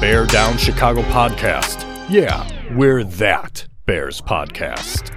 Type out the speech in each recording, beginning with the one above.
Bear Down Chicago podcast. Yeah, we're that Bears podcast.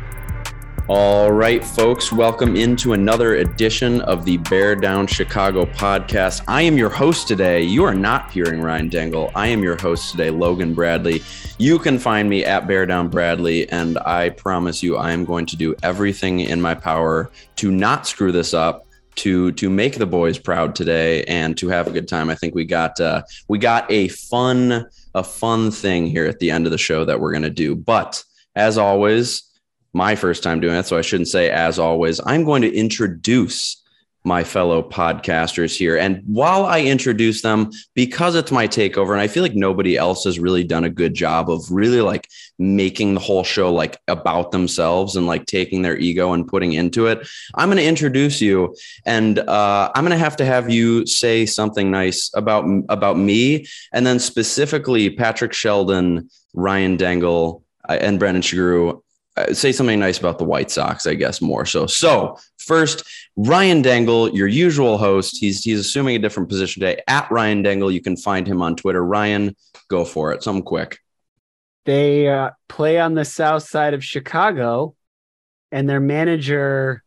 All right, folks, welcome into another edition of the Bear Down Chicago podcast. I am your host today. You are not hearing Ryan Dangle. I am your host today, Logan Bradley. You can find me at Bear Down Bradley, and I promise you, I am going to do everything in my power to not screw this up. To, to make the boys proud today and to have a good time. I think we got uh, we got a fun a fun thing here at the end of the show that we're gonna do. But as always, my first time doing it, so I shouldn't say as always. I'm going to introduce my fellow podcasters here. And while I introduce them, because it's my takeover, and I feel like nobody else has really done a good job of really like making the whole show like about themselves and like taking their ego and putting into it, I'm going to introduce you, and uh, I'm going to have to have you say something nice about about me, and then specifically Patrick Sheldon, Ryan Dangle, uh, and Brandon uh, say something nice about the White Sox, I guess more so. So first, Ryan Dangle, your usual host. He's he's assuming a different position today. At Ryan Dangle, you can find him on Twitter. Ryan, go for it. Something quick. They uh, play on the south side of Chicago, and their manager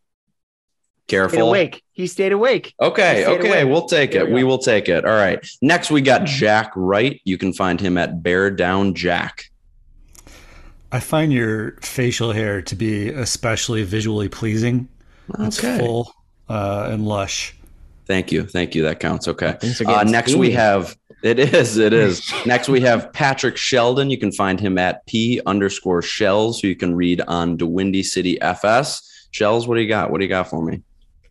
stayed Careful. awake. He stayed awake. Okay, stayed okay, awake. we'll take it. we We will take it. All right. Next, we got Jack Wright. You can find him at Bear Down Jack. I find your facial hair to be especially visually pleasing. It's full uh, and lush. Thank you. Thank you. That counts. Okay. Things are Uh, getting next, we have it is it is. next, we have Patrick Sheldon. You can find him at p underscore shells, who you can read on the Windy City FS. Shells, what do you got? What do you got for me?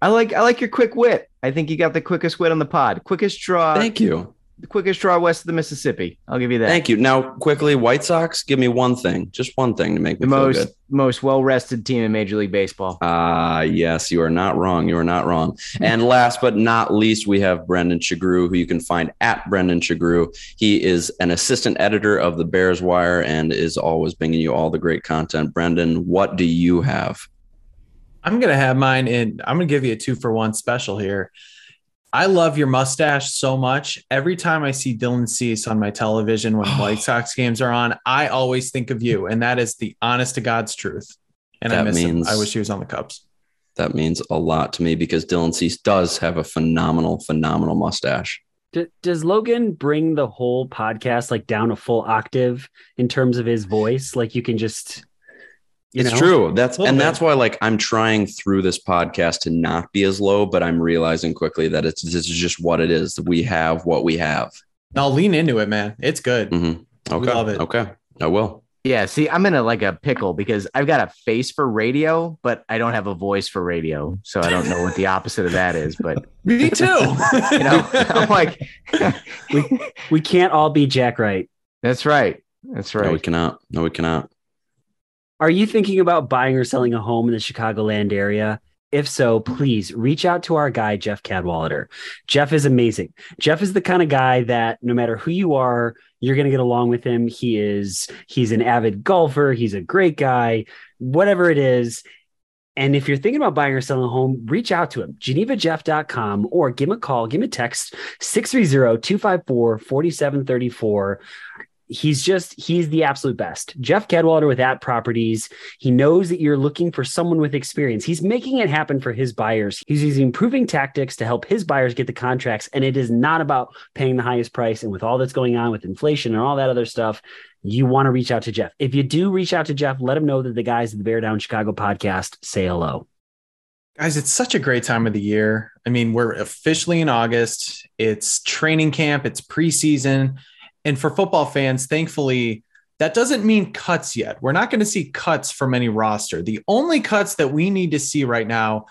I like I like your quick wit. I think you got the quickest wit on the pod. Quickest draw. Thank you. The quickest draw west of the Mississippi. I'll give you that. Thank you. Now, quickly, White Sox. Give me one thing, just one thing to make me The feel most good. most well rested team in Major League Baseball. Ah, yes, you are not wrong. You are not wrong. And last but not least, we have Brendan Sugrue, who you can find at Brendan Sugrue. He is an assistant editor of the Bears Wire and is always bringing you all the great content. Brendan, what do you have? I'm gonna have mine in. I'm gonna give you a two for one special here. I love your mustache so much. Every time I see Dylan Cease on my television when White Sox games are on, I always think of you, and that is the honest to God's truth. And I That miss means- him. I wish he was on the Cubs. That means a lot to me because Dylan Cease does have a phenomenal, phenomenal mustache. D- does Logan bring the whole podcast like down a full octave in terms of his voice? Like you can just, you it's know? true. That's and bit. that's why like I'm trying through this podcast to not be as low, but I'm realizing quickly that it's this is just what it is. We have what we have. Now lean into it, man. It's good. hmm Okay. love it. Okay. I will. Yeah, see, I'm in a like a pickle because I've got a face for radio, but I don't have a voice for radio. So I don't know what the opposite of that is. But Me too. you know, I'm like, We we can't all be Jack Wright. that's right. That's right. No, we cannot. No, we cannot. Are you thinking about buying or selling a home in the Chicagoland area? If so, please reach out to our guy, Jeff Cadwallader. Jeff is amazing. Jeff is the kind of guy that no matter who you are, you're going to get along with him. He is, he's an avid golfer. He's a great guy, whatever it is. And if you're thinking about buying or selling a home, reach out to him, genevajeff.com, or give him a call, give him a text, 630 254 4734 he's just he's the absolute best. Jeff Cadwallader with at properties. He knows that you're looking for someone with experience. He's making it happen for his buyers. He's using proven tactics to help his buyers get the contracts. And it is not about paying the highest price. And with all that's going on with inflation and all that other stuff, you want to reach out to Jeff. If you do reach out to Jeff, let him know that the guys at the Bear Down Chicago podcast say hello. Guys, it's such a great time of the year. I mean, we're officially in August. It's training camp, it's preseason. And for football fans, thankfully, that doesn't mean cuts yet. We're not going to see cuts from any roster. The only cuts that we need to see right now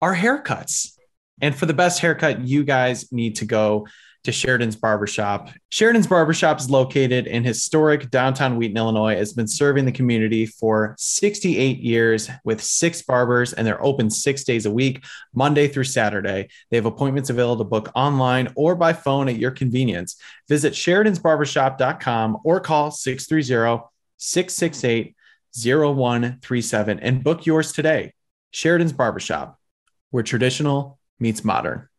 are haircuts. And for the best haircut, you guys need to go to Sheridan's Barbershop. Sheridan's Barbershop is located in historic downtown Wheaton, Illinois. It's been serving the community for 68 years with six barbers, and they're open six days a week, Monday through Saturday. They have appointments available to book online or by phone at your convenience. Visit Sheridan'sBarbershop.com or call 630 668 0137 and book yours today. Sheridan's Barbershop, where traditional meets modern.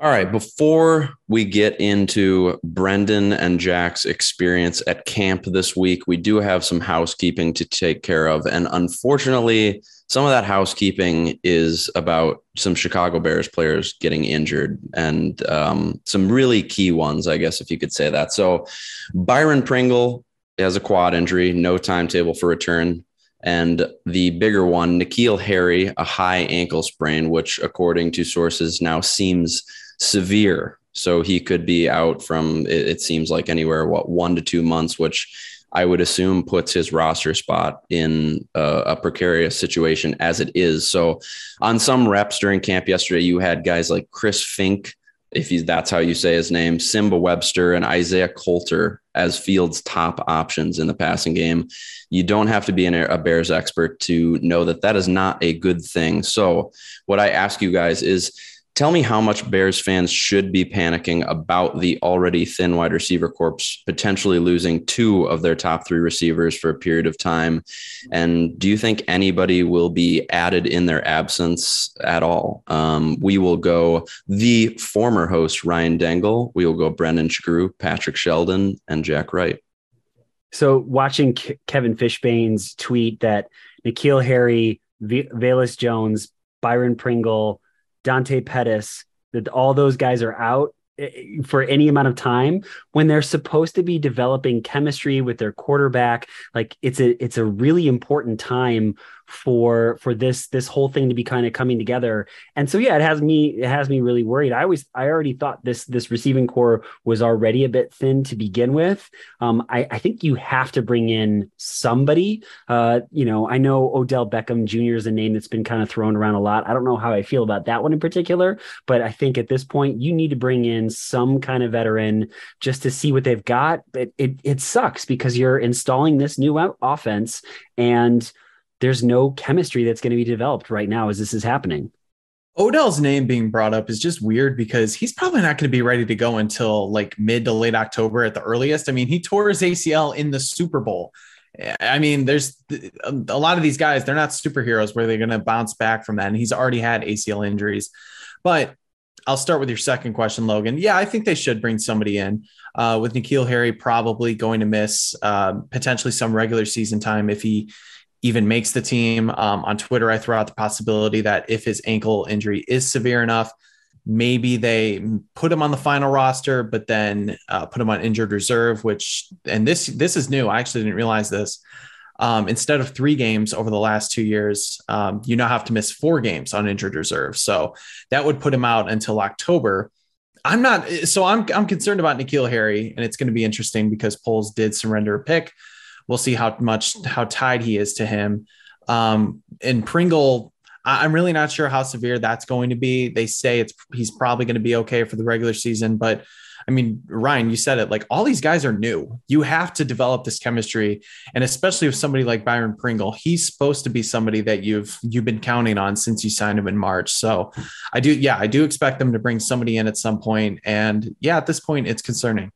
All right, before we get into Brendan and Jack's experience at camp this week, we do have some housekeeping to take care of. And unfortunately, some of that housekeeping is about some Chicago Bears players getting injured and um, some really key ones, I guess, if you could say that. So, Byron Pringle has a quad injury, no timetable for return. And the bigger one, N'Keal Harry, a high ankle sprain, which according to sources now seems severe. So he could be out from, it, it seems like anywhere, what, one to two months, which I would assume puts his roster spot in a, precarious situation as it is. So, on some reps during camp yesterday, you had guys like Chris Fink, if he's, that's how you say his name, Simba Webster, and Isaiah Coulter as Fields' top options in the passing game. You don't have to be an, a Bears expert to know that that is not a good thing. So, what I ask you guys is Tell me how much Bears fans should be panicking about the already thin wide receiver corps potentially losing two of their top three receivers for a period of time. And do you think anybody will be added in their absence at all? Um, we will go the former host, Ryan Dangle. We will go Brendan Sugrue, Patrick Sheldon, and Jack Wright. So watching K- Kevin Fishbain's tweet that N'Keal Harry, v- Velus Jones, Byron Pringle, Dante Pettis, that all those guys are out eh, for any amount of time when they're supposed to be developing chemistry with their quarterback like it's a it's a really important time for for this this whole thing to be kind of coming together. And so yeah it has me it has me really worried. I always i already thought this this receiving core was already a bit thin to begin with. Um i i think you have to bring in somebody. Uh you know i know odell beckham jr is a name that's been kind of thrown around a lot. I don't know how i feel about that one in particular but i think at this point you need to bring in some kind of veteran just to see what they've got. It it, it sucks because you're installing this new offense and there's no chemistry that's going to be developed right now as this is happening. Odell's name being brought up is just weird because he's probably not going to be ready to go until like mid to late October at the earliest. I mean, he tore his ACL in the Super Bowl. I mean, there's a lot of these guys, they're not superheroes where they're going to bounce back from that. And he's already had ACL injuries. But I'll start with your second question, Logan. Yeah, I think they should bring somebody in. Uh, with N'Keal Harry probably going to miss uh, potentially some regular season time if he even makes the team. Um, on Twitter, I throw out the possibility that if his ankle injury is severe enough, maybe they put him on the final roster, but then uh, put him on injured reserve. Which and this this is new. I actually didn't realize this. Um, instead of three games over the last two years, um, you now have to miss four games on injured reserve. So that would put him out until October. I'm not so I'm I'm concerned about N'Keal Harry, and it's going to be interesting because Poles did surrender a pick. We'll see how much how tied he is to him. Um, and Pringle, I'm really not sure how severe that's going to be. They say it's he's probably going to be okay for the regular season, but I mean, Ryan, you said it like all these guys are new. You have to develop this chemistry, and especially with somebody like Byron Pringle, he's supposed to be somebody that you've you've been counting on since you signed him in March. So, I do, yeah, I do expect them to bring somebody in at some point, and yeah, at this point, it's concerning.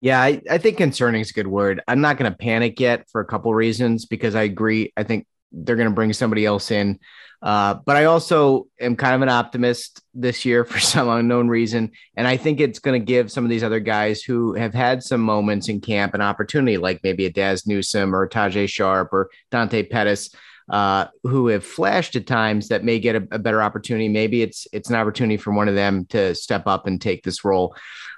Yeah, I, I think concerning is a good word. I'm not going to panic yet for a couple reasons because I agree. I think they're going to bring somebody else in. Uh, but I also am kind of an optimist this year for some unknown reason. And I think it's going to give some of these other guys who have had some moments in camp an opportunity, like maybe a Dazz Newsome or Tajaé Sharpe or Dante Pettis, uh, who have flashed at times that may get a, a, better opportunity. Maybe it's it's an opportunity for one of them to step up and take this role.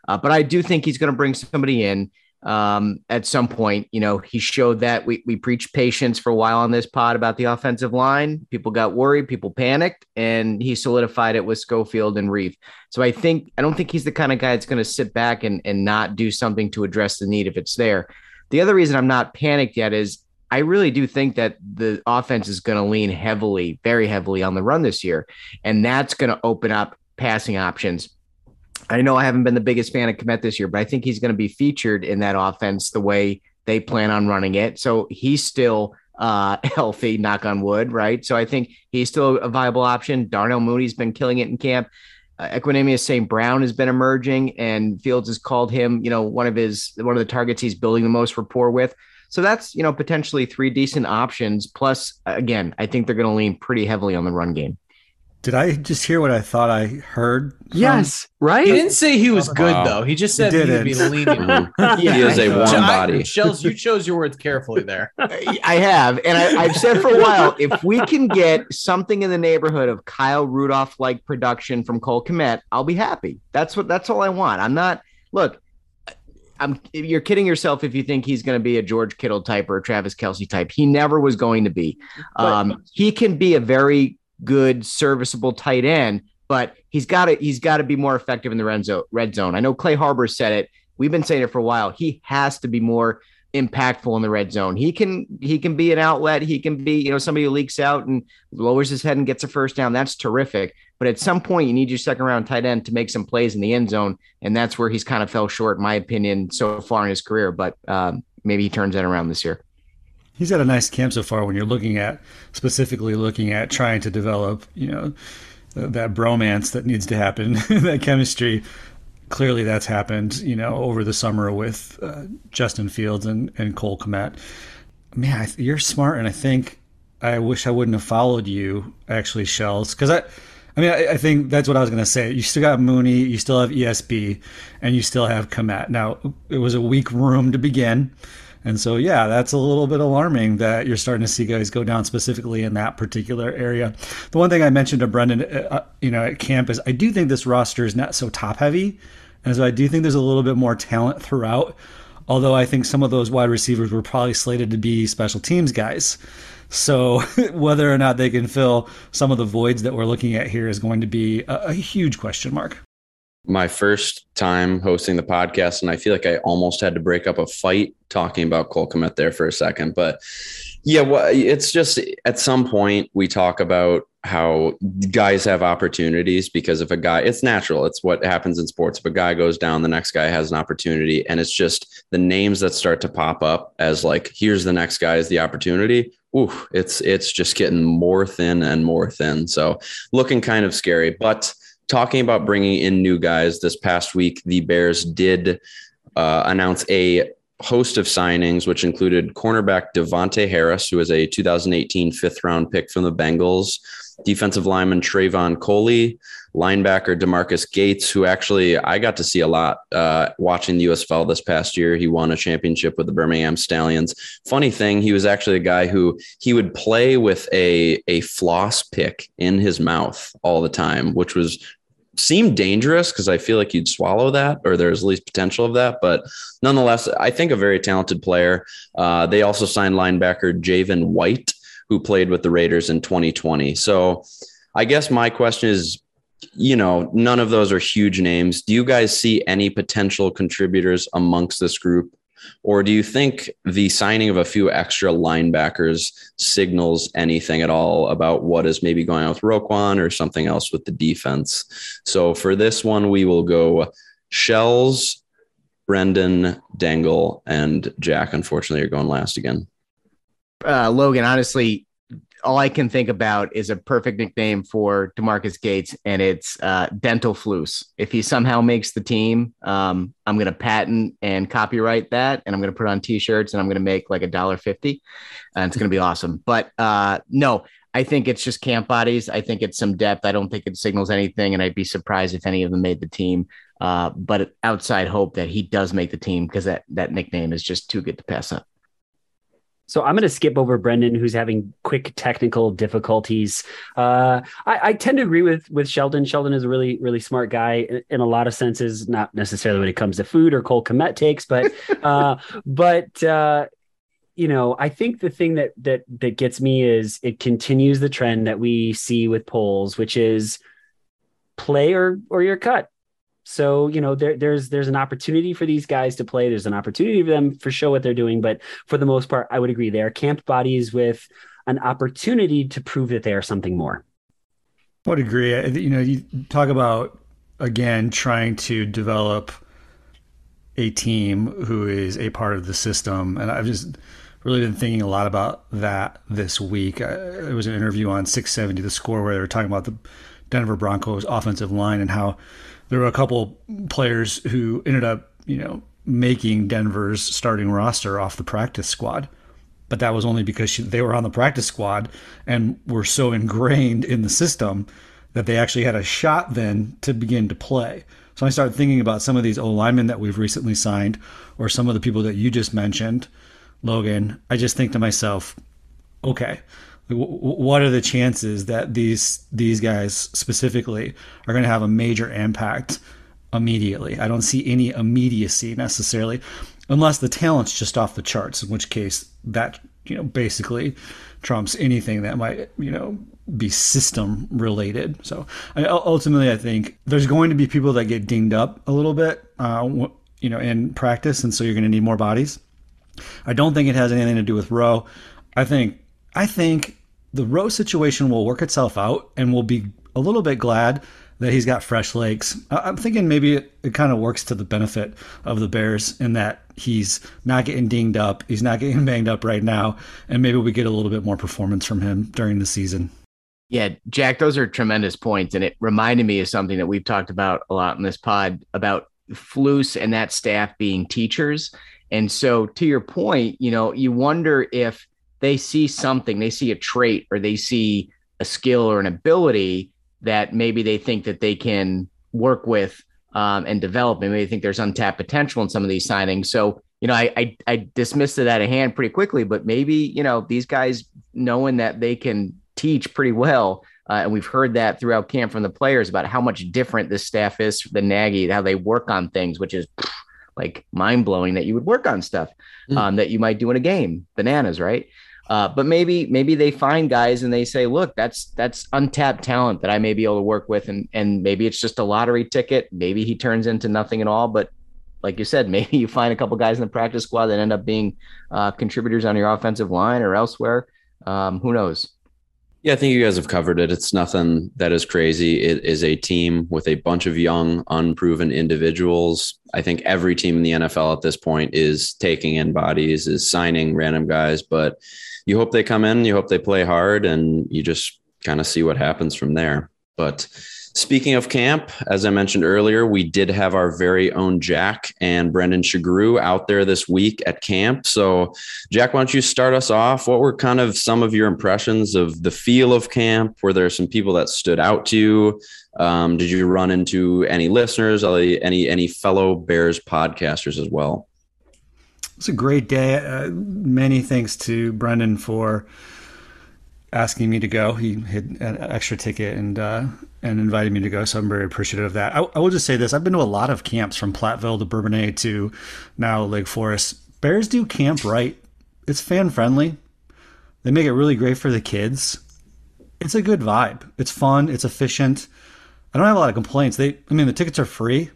Uh, but I do think he's going to bring somebody in um, at some point. You know, he showed that we, we preached patience for a while on this pod about the offensive line. People got worried, people panicked, and he solidified it with Schofield and Reiff. So I think, I don't think he's the kind of guy that's going to sit back and, and not do something to address the need if it's there. The other reason I'm not panicked yet is I really do think that the offense is going to lean heavily, very heavily on the run this year. And that's going to open up passing options. I know I haven't been the biggest fan of Kmet this year, but I think he's going to be featured in that offense the way they plan on running it. So he's still uh, healthy, knock on wood, right? So I think he's still a viable option. Darnell Mooney's been killing it in camp. Uh, Equanimeous St. Brown has been emerging, and Fields has called him, you know, one of his one of the targets he's building the most rapport with. So that's you know potentially three decent options. Plus, again, I think they're going to lean pretty heavily on the run game. Did I just hear what I thought I heard? from- Yes, right. He didn't say he was good Wow. though. He just said He he'd be didn't. leaning. He is a I- warm I- body. Shells, you chose your words carefully there. I have, and I, I've said for a while, if we can get something in the neighborhood of Kyle Rudolph like production from Cole Kmet, I'll be happy. That's what that's all I want. I'm not look. I'm you're kidding yourself if you think he's going to be a George Kittle type or a Travis Kelce type. He never was going to be. Um, he can be a very good, serviceable tight end, but he's got to he's got to be more effective in the red zone. Red zone. I know Clay Harbor said it. We've been saying it for a while. He has to be more impactful in the red zone. He can he can be an outlet. He can be you know somebody who leaks out and lowers his head and gets a first down. That's terrific. But at some point, you need your second round tight end to make some plays in the end zone, and that's where he's kind of fell short, in my opinion, so far in his career. But um, maybe he turns that around this year. He's had a nice camp so far when you're looking at specifically looking at trying to develop, you know, that bromance that needs to happen, that chemistry. Clearly, that's happened, you know, over the summer with uh, Justin Fields and, and Cole Kmet. Man, I, you're smart, and I think I wish I wouldn't have followed you, actually, Shells, because I. I mean, I, I think that's what I was going to say. You still got Mooney, you still have ESB, and you still have Kmet. Now, it was a weak room to begin. And so, yeah, that's a little bit alarming that you're starting to see guys go down specifically in that particular area. The one thing I mentioned to Brendan, uh, you know, at camp is I do think this roster is not so top heavy. And so I do think there's a little bit more talent throughout. Although I think some of those wide receivers were probably slated to be special teams guys. So whether or not they can fill some of the voids that we're looking at here is going to be a, a huge question mark. my first time hosting the podcast, and I feel like I almost had to break up a fight talking about Cole there for a second. But yeah, well, it's just at some point we talk about how guys have opportunities because if a guy, it's natural. It's what happens in sports. If a guy goes down, the next guy has an opportunity, and it's just the names that start to pop up as like, here's the next guy is the opportunity. Ooh, it's it's just getting more thin and more thin. So looking kind of scary, but talking about bringing in new guys this past week, the Bears did uh, announce a host of signings, which included cornerback Davontae Harris, who is a 2018 fifth round pick from the Bengals, defensive lineman Trevon Coley, linebacker DeMarquis Gates, who actually I got to see a lot uh, watching the USFL this past year. He won a championship with the Birmingham Stallions. Funny thing, he was actually a guy who he would play with a a floss pick in his mouth all the time, which was seemed dangerous because I feel like you'd swallow that, or there's at least potential of that. But nonetheless, I think a very talented player. Uh, they also signed linebacker Javin White, who played with the Raiders in 2020. So I guess my question is, you know, none of those are huge names. Do you guys see any potential contributors amongst this group? Or do you think the signing of a few extra linebackers signals anything at all about what is maybe going on with Roquan or something else with the defense? So for this one, we will go Shells, Brendan, Dangle, and Jack. Unfortunately, you're going last again. uh, Logan, honestly, all I can think about is a perfect nickname for DeMarquis Gates, and it's uh, Dental Flus. If he somehow makes the team, um, I'm going to patent and copyright that, and I'm going to put on T-shirts, and I'm going to make like a dollar fifty, and it's going to be awesome. But uh, no, I think it's just camp bodies. I think it's some depth. I don't think it signals anything, and I'd be surprised if any of them made the team. Uh, but outside hope that he does make the team because that that nickname is just too good to pass up. So I'm going to skip over Brendan, who's having quick technical difficulties. Uh, I, I tend to agree with with Sheldon. Sheldon is a really really smart guy in, in a lot of senses, not necessarily when it comes to food or Cole Kmet takes, but uh, but uh, you know, I think the thing that that that gets me is it continues the trend that we see with Poles, which is play or or you're cut. So you know there, there's there's an opportunity for these guys to play. There's an opportunity for them for show what they're doing. But for the most part, I would agree they are camp bodies with an opportunity to prove that they are something more. I would agree. You know, you talk about again trying to develop a team who is a part of the system, and I've just really been thinking a lot about that this week. There was an interview on 670 The Score where they were talking about the Denver Broncos offensive line and how there were a couple players who ended up, you know, making Denver's starting roster off the practice squad. But that was only because they were on the practice squad and were so ingrained in the system that they actually had a shot then to begin to play. So I started thinking about some of these O linemen that we've recently signed, or some of the people that you just mentioned, Logan. I just think to myself, okay, what are the chances that these these guys specifically are going to have a major impact immediately? I don't see any immediacy necessarily, unless the talent's just off the charts. In which case, that you know basically trumps anything that might you know be system related. So I, ultimately, I think there's going to be people that get dinged up a little bit, uh, you know, in practice, and so you're going to need more bodies. I don't think it has anything to do with Rowe. I think I think the Rowe situation will work itself out, and we'll be a little bit glad that he's got fresh legs. I'm thinking maybe it, it kind of works to the benefit of the Bears in that he's not getting dinged up, he's not getting banged up right now, and maybe we get a little bit more performance from him during the season. Yeah, Jack, those are tremendous points, and it reminded me of something that we've talked about a lot in this pod about Flus and that staff being teachers. And so, to your point, you know, you wonder if they see something, they see a trait or they see a skill or an ability that maybe they think that they can work with um, and develop. Maybe they think there's untapped potential in some of these signings. So, you know, I, I, I dismissed it out of hand pretty quickly, but maybe, you know, these guys knowing that they can teach pretty well. Uh, and we've heard that throughout camp from the players about how much different this staff is than Nagy, how they work on things, which is pff, like mind blowing that you would work on stuff mm. um, that you might do in a game. Bananas, right? Uh, but maybe maybe they find guys and they say, look, that's that's untapped talent that I may be able to work with, and and maybe it's just a lottery ticket. Maybe he turns into nothing at all. But like you said, maybe you find a couple guys in the practice squad that end up being uh, contributors on your offensive line or elsewhere. Um, who knows? Yeah, I think you guys have covered it. It's nothing that is crazy. It is a team with a bunch of young, unproven individuals. I think every team in the NFL at this point is taking in bodies, is signing random guys, but you hope they come in, you hope they play hard, and you just kind of see what happens from there. But Speaking of camp, as I mentioned earlier, we did have our very own Jack and Brendan Sugrue out there this week at camp. So, Jack, why don't you start us off? What were kind of some of your impressions of the feel of camp? Were there some people that stood out to you? Um, did you run into any listeners, any any fellow Bears podcasters as well? It's a great day. Uh, many thanks to Brendan for asking me to go. He had an extra ticket and uh, and invited me to go, so I'm very appreciative of that. I, I, will just say this: I've been to a lot of camps from Platteville to Bourbonnais to now Lake Forest. Bears do camp right. It's fan friendly. They make it really great for the kids. It's a good vibe. It's fun. It's efficient. I don't have a lot of complaints. They, I mean, the tickets are free.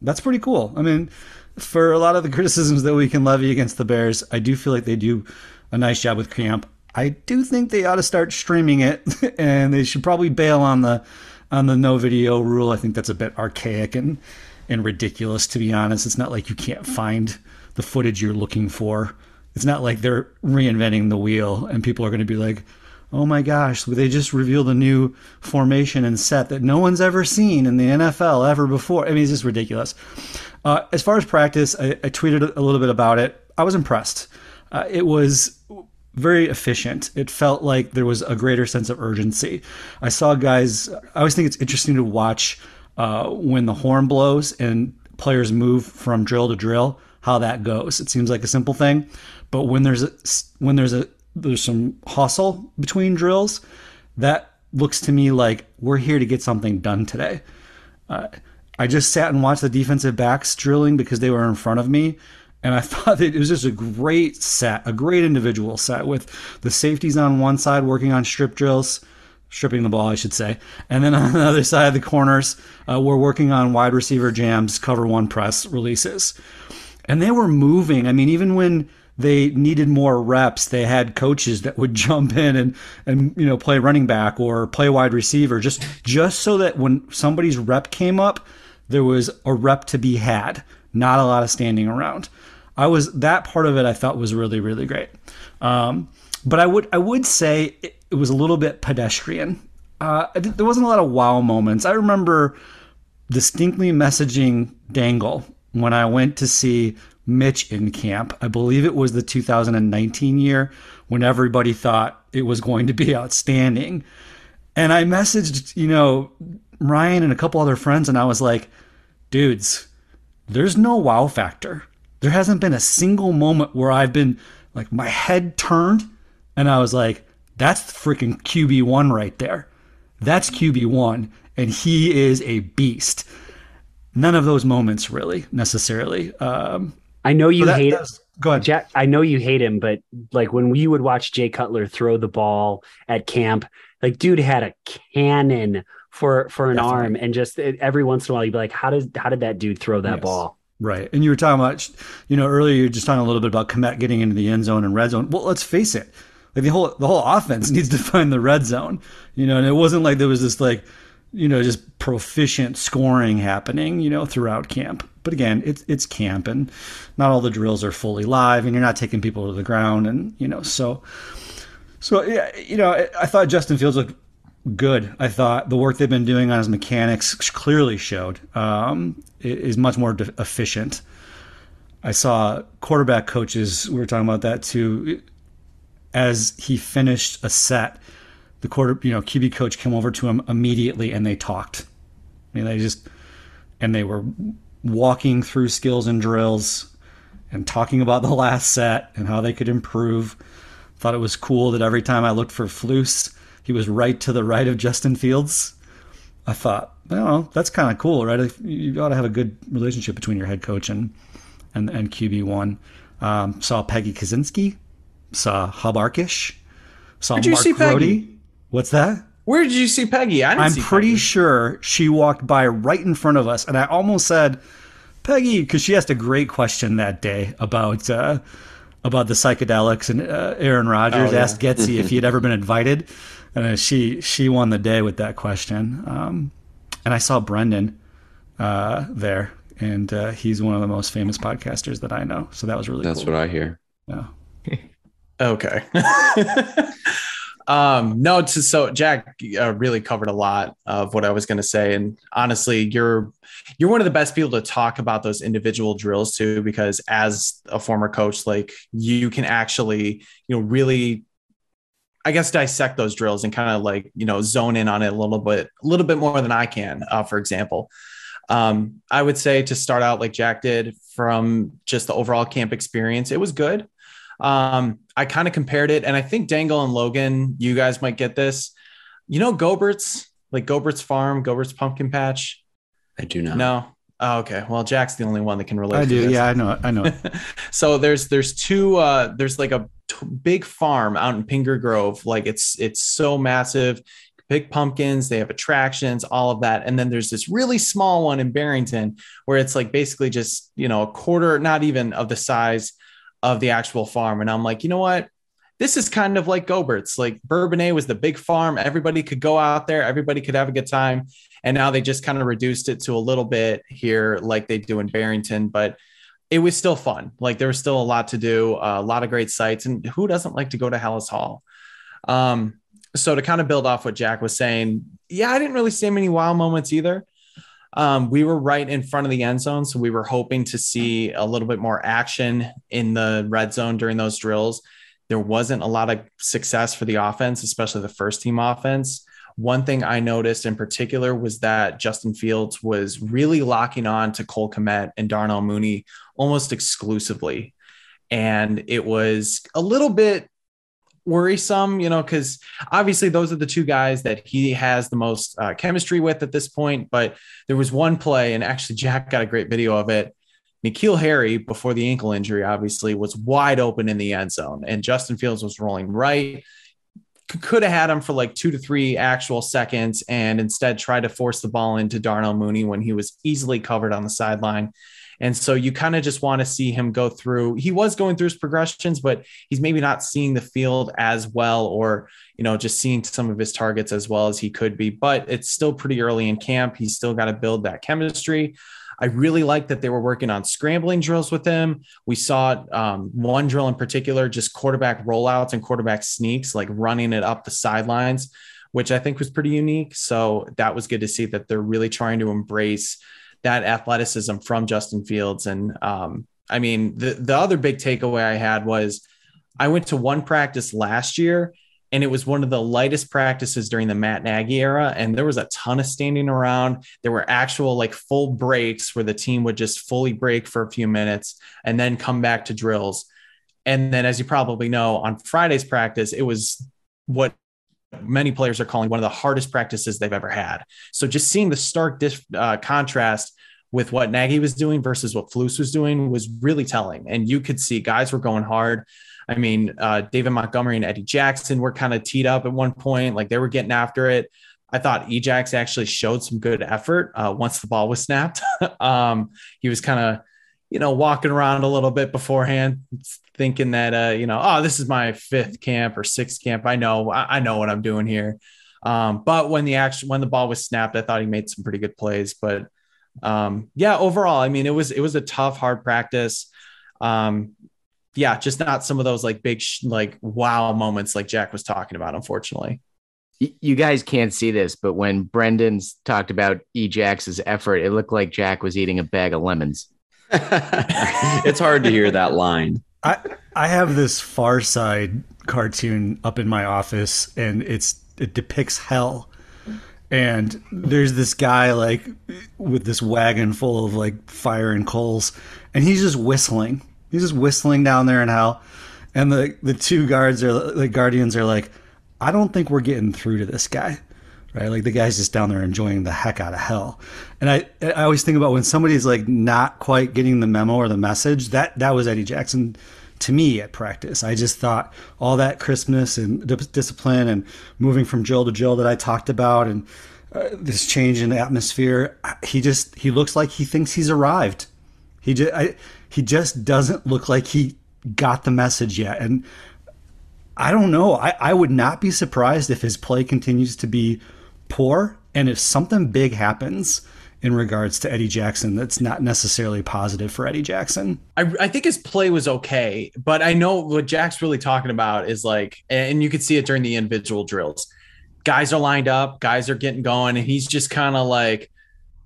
That's pretty cool. I mean, for a lot of the criticisms that we can levy against the Bears, I do feel like they do a nice job with camp. I do think they ought to start streaming it, and they should probably bail on the on the no video rule. I think that's a bit archaic and and ridiculous, to be honest. It's not like you can't find the footage you're looking for. It's not like they're reinventing the wheel, and people are going to be like, "Oh my gosh, they just revealed a new formation and set that no one's ever seen in the NFL ever before." I mean, it's just ridiculous. Uh, as far as practice, I, I, tweeted a little bit about it. I was impressed. Uh, it was very efficient. It felt like there was a greater sense of urgency. I saw guys. I always think it's interesting to watch uh, when the horn blows and players move from drill to drill. How that goes. It seems like a simple thing, but when there's a when there's a there's some hustle between drills, that looks to me like we're here to get something done today. Uh, I just sat and watched the defensive backs drilling because they were in front of me, and I thought it was just a great set, a great individual set with the safeties on one side working on strip drills, stripping the ball, I should say. And then on the other side of the corners, uh, we're working on wide receiver jams, cover one press releases. And they were moving. I mean, even when they needed more reps, they had coaches that would jump in and and you know play running back or play wide receiver just just so that when somebody's rep came up, there was a rep to be had, not a lot of standing around. I was that part of it I thought was really really great. Um, but I would I would say it, it was a little bit pedestrian. Uh, there wasn't a lot of wow moments. I remember distinctly messaging Dangle when I went to see Mitch in camp. I believe it was the 2019 year when everybody thought it was going to be outstanding. And I messaged, you know, Ryan and a couple other friends, and I was like, dudes, there's no wow factor. There hasn't been a single moment where I've been like, my head turned, and I was like, that's freaking QB1 right there. That's QB1, and he is a beast. None of those moments really necessarily. Um, I know you but that- hate Go ahead. Jack. I know you hate him, but like when we would watch Jay Cutler throw the ball at camp, like dude had a cannon for for an Definitely. arm, and just every once in a while you'd be like, how does how did that dude throw that Yes. ball? Right. And you were talking about, you know, earlier you were just talking a little bit about Kmet getting into the end zone and red zone. Well, let's face it. Like the whole the whole offense needs to find the red zone. You know, and it wasn't like there was this like, you know, just proficient scoring happening, you know, throughout camp. But again, it's it's camp and not all the drills are fully live and you're not taking people to the ground and, you know, so so yeah, you know, I, thought Justin Fields looked good. I thought the work they've been doing on his mechanics clearly showed um, is much more de- efficient. I saw quarterback coaches. We were talking about that too. As he finished a set, the quarter, you know, QB coach came over to him immediately and they talked. I mean, they just and they were walking through skills and drills and talking about the last set and how they could improve. Thought it was cool that every time I looked for Flus, he was right to the right of Justin Fields. I thought, well, that's kind of cool, right? You ought to have a good relationship between your head coach and and, and QB one. Um, saw Peggy Kusinski, saw Hub Arkish, saw you Mark see Peggy? What's that? Where did you see Peggy? I didn't I'm see pretty Peggy. sure she walked by right in front of us, and I almost said, "Peggy," because she asked a great question that day about uh, about the psychedelics, and uh, Aaron Rodgers Oh, yeah. asked Getsy if he had ever been invited, and uh, she she won the day with that question. Um, and I saw Brendan uh, there, and uh, he's one of the most famous podcasters that I know, so that was really That's cool. what I hear. Yeah. Okay. um, no, so Jack uh, really covered a lot of what I was going to say, and honestly, you're you're one of the best people to talk about those individual drills too, because as a former coach, like you can actually, you know, really, I guess, dissect those drills and kind of like you know zone in on it a little bit, a little bit more than I can. Uh, for example, um, I would say to start out like Jack did from just the overall camp experience, it was good. Um, I kind of compared it, and I think Dangle and Logan, you guys might get this. You know, Goebbert's, like Goebbert's Farm, Goebbert's Pumpkin Patch. I do not. No. Oh, okay. Well, Jack's the only one that can relate. I to do. this. Yeah, I know. I know. so there's there's two uh there's like a t- big farm out in Pingree Grove. Like it's it's so massive. Big pumpkins, they have attractions, all of that. And then there's this really small one in Barrington where it's like basically just, you know, a quarter, not even of the size of the actual farm. And I'm like, you know what? This is kind of like Goebbert's. Like Bourbonnais was the big farm. Everybody could go out there, everybody could have a good time. And now they just kind of reduced it to a little bit here, like they do in Barrington. But it was still fun. Like there was still a lot to do, a lot of great sites. And who doesn't like to go to Halas Hall? Um, so to kind of build off what Jack was saying, yeah, I didn't really see many wow moments either. Um, we were right in front of the end zone, so we were hoping to see a little bit more action in the red zone during those drills. There wasn't a lot of success for the offense, especially the first team offense. One thing I noticed in particular was that Justin Fields was really locking on to Cole Kmet and Darnell Mooney almost exclusively. And it was a little bit worrisome, you know, because obviously those are the two guys that he has the most uh, chemistry with at this point. But there was one play, and actually, Jack got a great video of it. N'Keal Harry, before the ankle injury, obviously was wide open in the end zone, and Justin Fields was rolling right. could have had him for like two to three actual seconds and instead tried to force the ball into Darnell Mooney when he was easily covered on the sideline. And so you kind of just want to see him go through. He was going through his progressions, but he's maybe not seeing the field as well, or, you know, just seeing some of his targets as well as he could be. But it's still pretty early in camp. He's still got to build that chemistry. I really like that they were working on scrambling drills with him. We saw um, one drill in particular, just quarterback rollouts and quarterback sneaks, like running it up the sidelines, which I think was pretty unique. So that was good to see that they're really trying to embrace that athleticism from Justin Fields. And um, I mean, the the other big takeaway I had was I went to one practice last year and it was one of the lightest practices during the Matt Nagy era. And there was a ton of standing around. There were actual like full breaks where the team would just fully break for a few minutes and then come back to drills. And then, as you probably know, on Friday's practice, it was what many players are calling one of the hardest practices they've ever had. So just seeing the stark uh, contrast with what Nagy was doing versus what Flus was doing was really telling. And you could see guys were going hard. I mean, uh, David Montgomery and Eddie Jackson were kind of teed up at one point, like they were getting after it. I thought Ejax actually showed some good effort uh, once the ball was snapped. um, he was kind of, you know, walking around a little bit beforehand, thinking that, uh, you know, oh, this is my fifth camp or sixth camp. I know, I, know what I'm doing here. Um, but when the action, when the ball was snapped, I thought he made some pretty good plays. But um, yeah, overall, I mean, it was it was a tough, hard practice. Um, yeah, just not some of those like big, sh- like wow moments like Jack was talking about, unfortunately. You guys can't see this, but when Brendan's talked about Ejax's effort, it looked like Jack was eating a bag of lemons. it's hard to hear that line. I I have this Far Side cartoon up in my office, and it's it depicts hell. And there's this guy like with this wagon full of like fire and coals, and he's just whistling He's just whistling down there in hell. And the the two guards are the guardians are like, I don't think we're getting through to this guy. Right? Like the guy's just down there enjoying the heck out of hell. And I I always think about when somebody's like not quite getting the memo or the message, that that was Eddie Jackson to me at practice. I just thought all that crispness and d- discipline and moving from drill to drill that I talked about and uh, this change in the atmosphere, he just he looks like he thinks he's arrived. He just I, he just doesn't look like he got the message yet. And I don't know. I, I would not be surprised if his play continues to be poor and if something big happens in regards to Eddie Jackson that's not necessarily positive for Eddie Jackson. I, I think his play was okay, but I know what Jack's really talking about is like, and you could see it during the individual drills. Guys are lined up, guys are getting going, and he's just kind of like,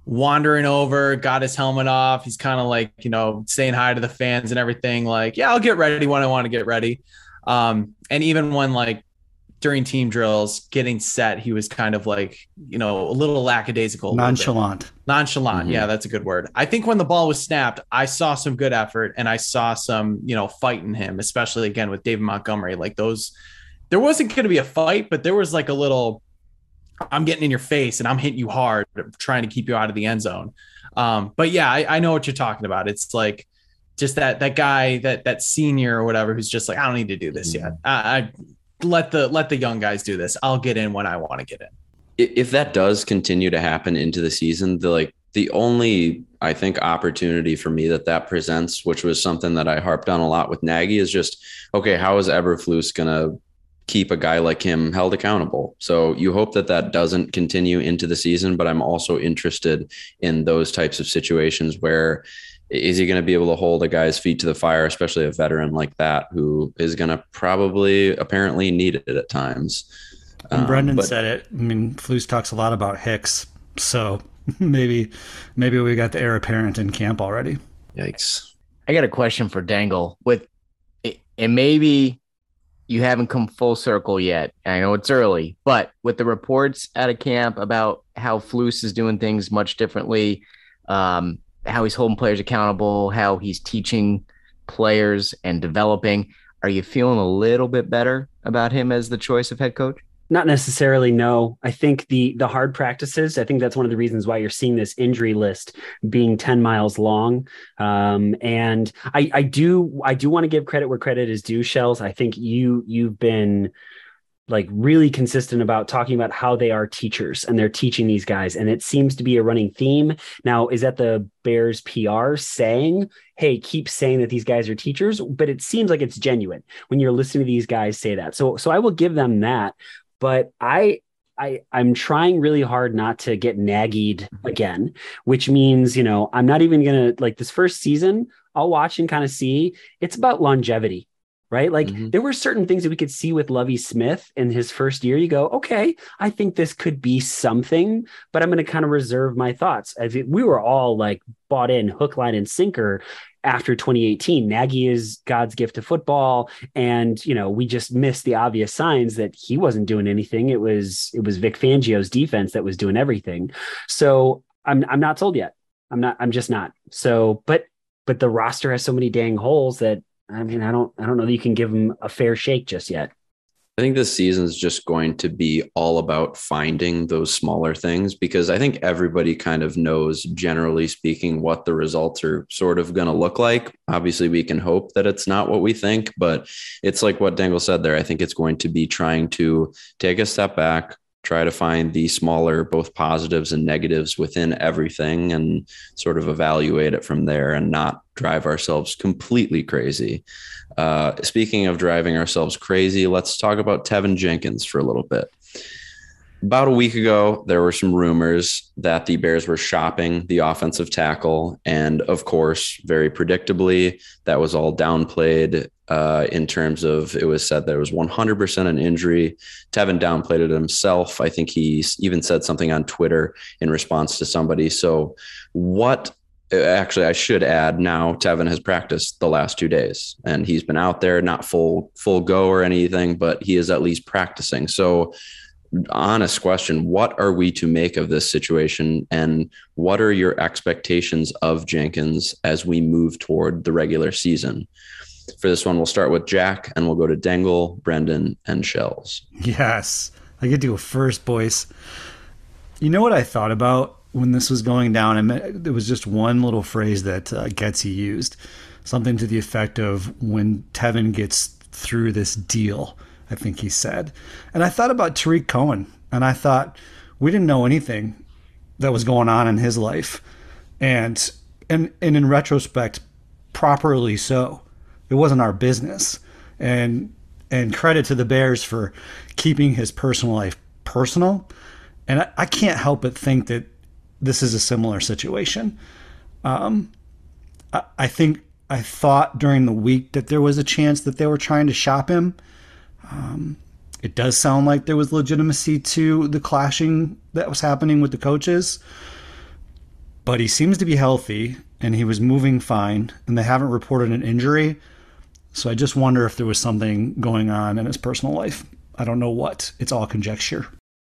wandering over, got his helmet off. He's kind of like, you know, saying hi to the fans and everything. Like, yeah, I'll get ready when I want to get ready. Um, and even when like during team drills, getting set, he was kind of like, you know, a little lackadaisical, nonchalant. Little nonchalant. Mm-hmm. Yeah, that's a good word. I think when the ball was snapped, I saw some good effort and I saw some, you know, fight in him, especially again with David Montgomery. Like those, there wasn't going to be a fight, but there was like a little I'm getting in your face and I'm hitting you hard, trying to keep you out of the end zone. Um, but yeah, I, I, know what you're talking about. It's like just that that guy, that that senior or whatever, who's just like, I don't need to do this yet. Mm-hmm. I, I let the let the young guys do this. I'll get in when I want to get in. If that does continue to happen into the season, the like the only I think opportunity for me that that presents, which was something that I harped on a lot with Nagy, is just okay. How is Eberflus gonna keep a guy like him held accountable. So you hope that that doesn't continue into the season, but I'm also interested in those types of situations where is he going to be able to hold a guy's feet to the fire, especially a veteran like that who is going to probably apparently need it at times. And um, Brendan but, said it. I mean, Flus talks a lot about Hicks, so maybe maybe we got the heir apparent in camp already. Yikes! I got a question for Dangle with, and maybe you haven't come full circle yet. I know it's early, but with the reports out of camp about how Flus is doing things much differently, um, how he's holding players accountable, how he's teaching players and developing, are you feeling a little bit better about him as the choice of head coach? Not necessarily. No, I think the the hard practices. I think that's one of the reasons why you're seeing this injury list being ten miles long. Um, and I I do I do want to give credit where credit is due. Shells. I think you you've been like really consistent about talking about how they are teachers and they're teaching these guys and it seems to be a running theme. Now is that the bears pr saying hey keep saying that these guys are teachers but it seems like it's genuine when you're listening to these guys say that. So so i will give them that but i I, I'm trying really hard not to get naggied mm-hmm. again, which means, you know, I'm not even going to like this first season. I'll watch and kind of see it's about longevity right? Like mm-hmm. there were certain things that we could see with Lovie Smith in his first year. You go, okay, I think this could be something, but I'm going to kind of reserve my thoughts. As we were all like bought in hook, line, and sinker after 2018. Nagy is God's gift to football, and you know we just missed the obvious signs that he wasn't doing anything. It was it was Vic Fangio's defense that was doing everything. So I'm I'm not sold yet. I'm not. I'm just not. So, but but the roster has so many dang holes that I mean, I don't, I don't know that you can give them a fair shake just yet. I think this season is just going to be all about finding those smaller things because I think everybody kind of knows, generally speaking, what the results are sort of going to look like. Obviously, we can hope that it's not what we think, but it's like what Dangle said there. I think it's going to be trying to take a step back, try to find the smaller both positives and negatives within everything and sort of evaluate it from there and not drive ourselves completely crazy uh, speaking of driving ourselves crazy let's talk about teven jenkins for a little bit about a week ago, there were some rumors that the Bears were shopping the offensive tackle. And of course, very predictably, that was all downplayed uh, in terms of it was said that it was 100% an injury. Teven downplayed it himself. I think he even said something on Twitter in response to somebody. So, what actually i should add now teven has practiced the last two days and he's been out there not full full go or anything but he is at least practicing so honest question what are we to make of this situation and what are your expectations of jenkins as we move toward the regular season for this one we'll start with jack and we'll go to dangle brendan and shells. Yes. I get to go first boys. You know what i thought about when this was going down? And there was just one little phrase that uh, Getsy used something to the effect of when teven gets through this deal I think he said. And I thought about Tarik Cohen, and I thought we didn't know anything that was going on in his life, and and and in retrospect, properly so. It wasn't our business, and and credit to the Bears for keeping his personal life personal. And I, I can't help but think that this is a similar situation. Um, I, I think I thought during the week that there was a chance that they were trying to shop him um, it does sound like there was legitimacy to the clashing that was happening with the coaches, but he seems to be healthy and he was moving fine, and they haven't reported an injury. So I just wonder if there was something going on in his personal life. I don't know what. It's all conjecture.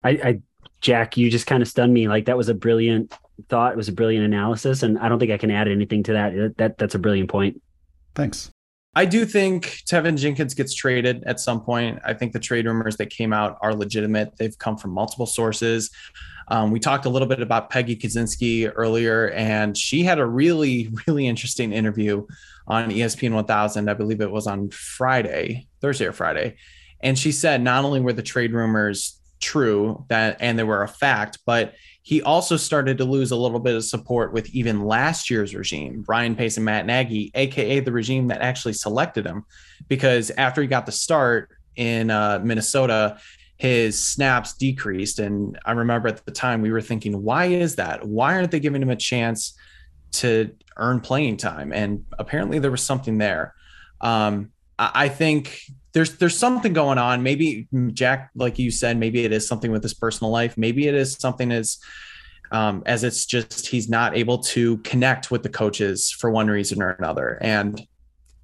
I, I Jack, you just kind of stunned me. Like that was a brilliant thought. It was a brilliant analysis, and I don't think I can add anything to that. That that's a brilliant point. Thanks. I do think Teven Jenkins gets traded at some point. I think the trade rumors that came out are legitimate. They've come from multiple sources. Um, we talked a little bit about Peggy Kusinski earlier, and she had a really, really interesting interview on ESPN 1000. I believe it was on Friday, Thursday or Friday. And she said not only were the trade rumors true that and they were a fact, but he also started to lose a little bit of support with even last year's regime, Ryan Pace and Matt Nagy, aka the regime that actually selected him, because after he got the start in uh, Minnesota, his snaps decreased. And I remember at the time we were thinking, why is that? Why aren't they giving him a chance to earn playing time? And apparently there was something there. Um, I think there's there's something going on. Maybe Jack, like you said, maybe it is something with his personal life. Maybe it is something as um, as it's just he's not able to connect with the coaches for one reason or another. And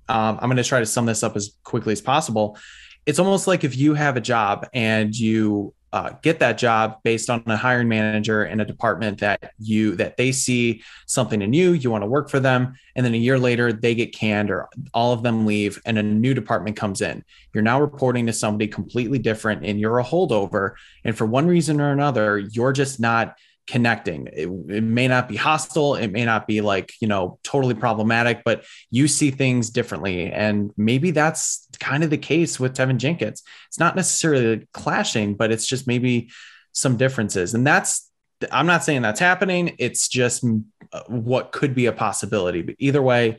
um, I'm going to try to sum this up as quickly as possible. It's almost like if you have a job and you uh, get that job based on a hiring manager in a department that you that they see something in you you want to work for them and then a year later they get canned or all of them leave and a new department comes in. You're now reporting to somebody completely different and you're a holdover and for one reason or another you're just not connecting. It, it, may not be hostile, it may not be like, you know, totally problematic, but you see things differently. And maybe that's kind of the case with Teven Jenkins. It's not necessarily clashing, but it's just maybe some differences. And that's, I'm not saying that's happening. It's just uh, what could be a possibility. But either way,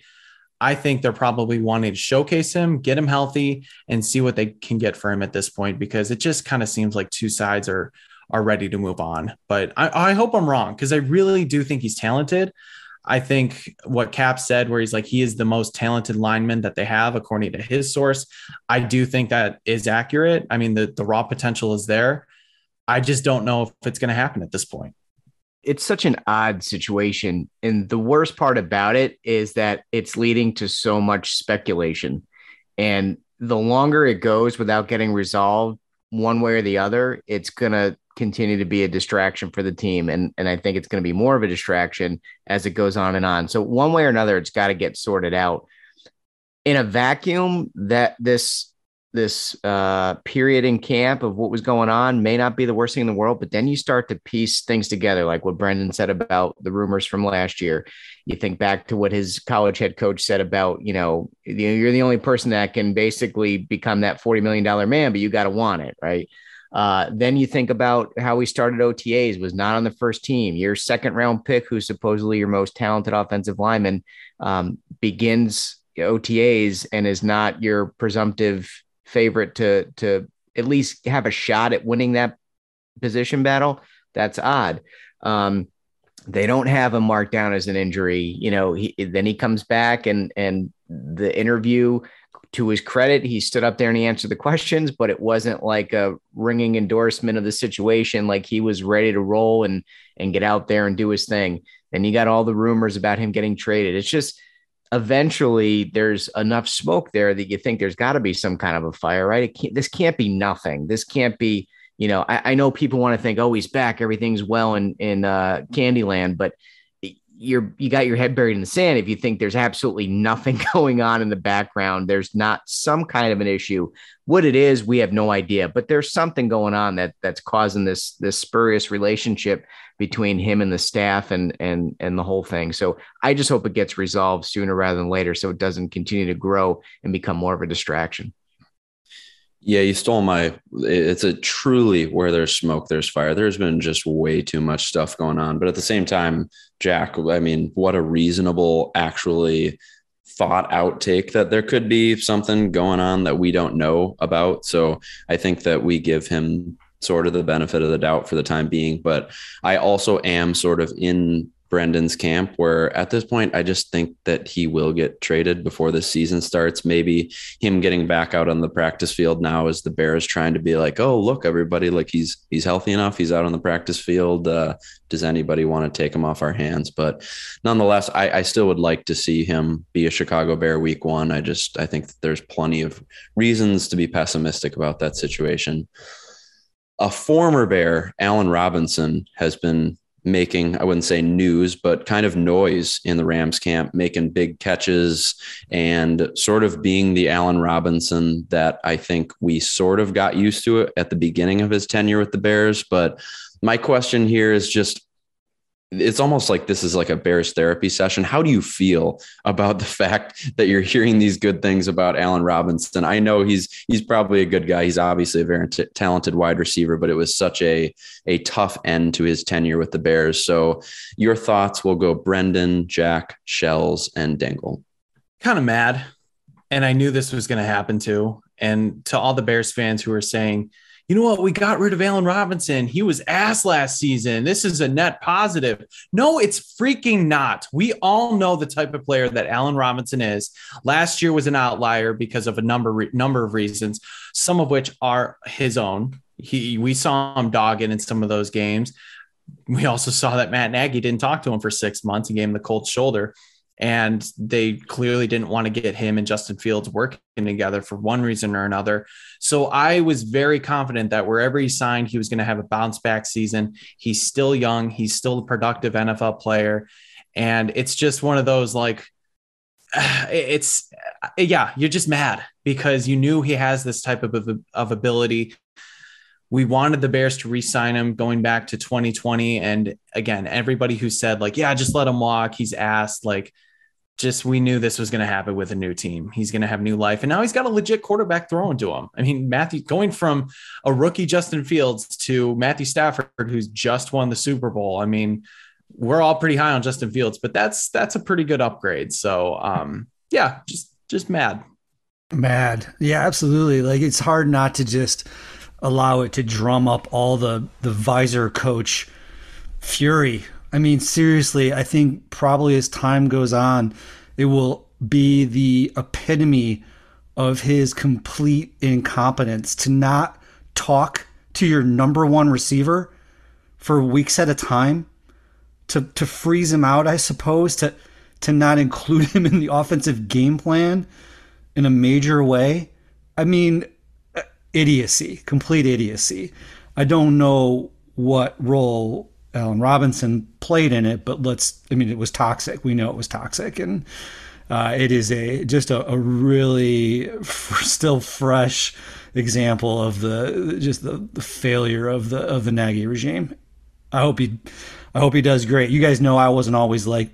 I think they're probably wanting to showcase him, get him healthy, and see what they can get for him at this point because it just kind of seems like two sides are are ready to move on. But I, I hope I'm wrong because I really do think he's talented. I think what Cap said, where he's like, he is the most talented lineman that they have, according to his source. I do think that is accurate. I mean, the, the raw potential is there. I just don't know if it's going to happen at this point. It's such an odd situation. And the worst part about it is that it's leading to so much speculation. And the longer it goes without getting resolved one way or the other, it's going to continue to be a distraction for the team. And, and I think it's going to be more of a distraction as it goes on and on. So, one way or another, it's got to get sorted out. In a vacuum, that this this uh, period in camp of what was going on may not be the worst thing in the world, but then you start to piece things together, like what Brendan said about the rumors from last year. You think back to what his college head coach said about, you know, you're the only person that can basically become that $40 million man, but you got to want it, right? Uh, then you think about how he started OTAs, was not on the first team. Your second round pick, who's supposedly your most talented offensive lineman, um, begins OTAs and is not your presumptive favorite to to at least have a shot at winning that position battle. That's odd. Um, they don't have him marked down as an injury. You know, he, then he comes back and and the interview to his credit, he stood up there and he answered the questions, but it wasn't like a ringing endorsement of the situation. Like he was ready to roll and and get out there and do his thing. And you got all the rumors about him getting traded. It's just eventually there's enough smoke there that you think there's got to be some kind of a fire, right? Can't, this can't be nothing. This can't be, you know. I, I know people want to think, oh, he's back, everything's well in in uh, Candyland, but you're you got your head buried in the sand if you think there's absolutely nothing going on in the background. There's not some kind of an issue. What it is we have no idea but there's something going on that that's causing this this spurious relationship between him and the staff and and and the whole thing. So i just hope it gets resolved sooner rather than later so it doesn't continue to grow and become more of a distraction yeah, you stole my. It's a truly where there's smoke, there's fire. There's been just way too much stuff going on. But at the same time, Jack, I mean, what a reasonable, actually thought out take that there could be something going on that we don't know about. So I think that we give him sort of the benefit of the doubt for the time being. But I also am sort of in Brendan's camp, where at this point, I just think that he will get traded before the season starts. Maybe him getting back out on the practice field now as the Bears trying to be like, oh, look, everybody, like he's he's healthy enough. He's out on the practice field. Uh, does anybody want to take him off our hands? But nonetheless, I, I still would like to see him be a Chicago Bear week one. I just I think there's plenty of reasons to be pessimistic about that situation. A former Bear, Allen Robinson, has been making, I wouldn't say news, but kind of noise in the Rams camp, making big catches and sort of being the Allen Robinson that I think we sort of got used to at the beginning of his tenure with the Bears. But my question here is just it's almost like this is like a Bears therapy session. How do you feel about the fact that you're hearing these good things about Allen Robinson? I know he's he's probably a good guy. He's obviously a very t- talented wide receiver, but it was such a a tough end to his tenure with the Bears. So your thoughts will go Brendan, Jack, Shells, and Dingle. Kind of mad, and I knew this was going to happen too. And to all the Bears fans who are saying you know what? We got rid of Allen Robinson. He was ass last season. This is a net positive. No, it's freaking not. We all know the type of player that Allen Robinson is. Last year was an outlier because of a number number of reasons, some of which are his own. He we saw him dogging in some of those games. We also saw that Matt Nagy didn't talk to him for six months and gave him the cold shoulder and they clearly didn't want to get him and Justin Fields working together for one reason or another. So I was very confident that wherever he signed, he was going to have a bounce back season. He's still young, he's still a productive NFL player. And it's just one of those like, it's uh, yeah, you're just mad because you knew he has this type of, of ability we wanted the Bears to re-sign him going back to 2020. And again, everybody who said like, yeah, just let him walk. He's asked like, just we knew this was going to happen with a new team. He's going to have new life, and now he's got a legit quarterback throwing to him. I mean, Matthew going from a rookie Justin Fields to Matthew Stafford, who's just won the Super Bowl. I mean, we're all pretty high on Justin Fields, but that's that's a pretty good upgrade. So, um, yeah, just just mad, mad, yeah, absolutely. Like it's hard not to just allow it to drum up all the the visor coach fury. I mean, seriously, I think probably as time goes on, it will be the epitome of his complete incompetence to not talk to your number one receiver for weeks at a time, to to freeze him out, I suppose, to to not include him in the offensive game plan in a major way. I mean, idiocy, complete idiocy. I don't know what role Allen Robinson played in it, but let's, I mean, it was toxic. We know it was toxic. And uh, it is a just a, a really f- still fresh example of the just the, the failure of the of the Nagy regime. I hope he I hope he does great. You guys know I wasn't always like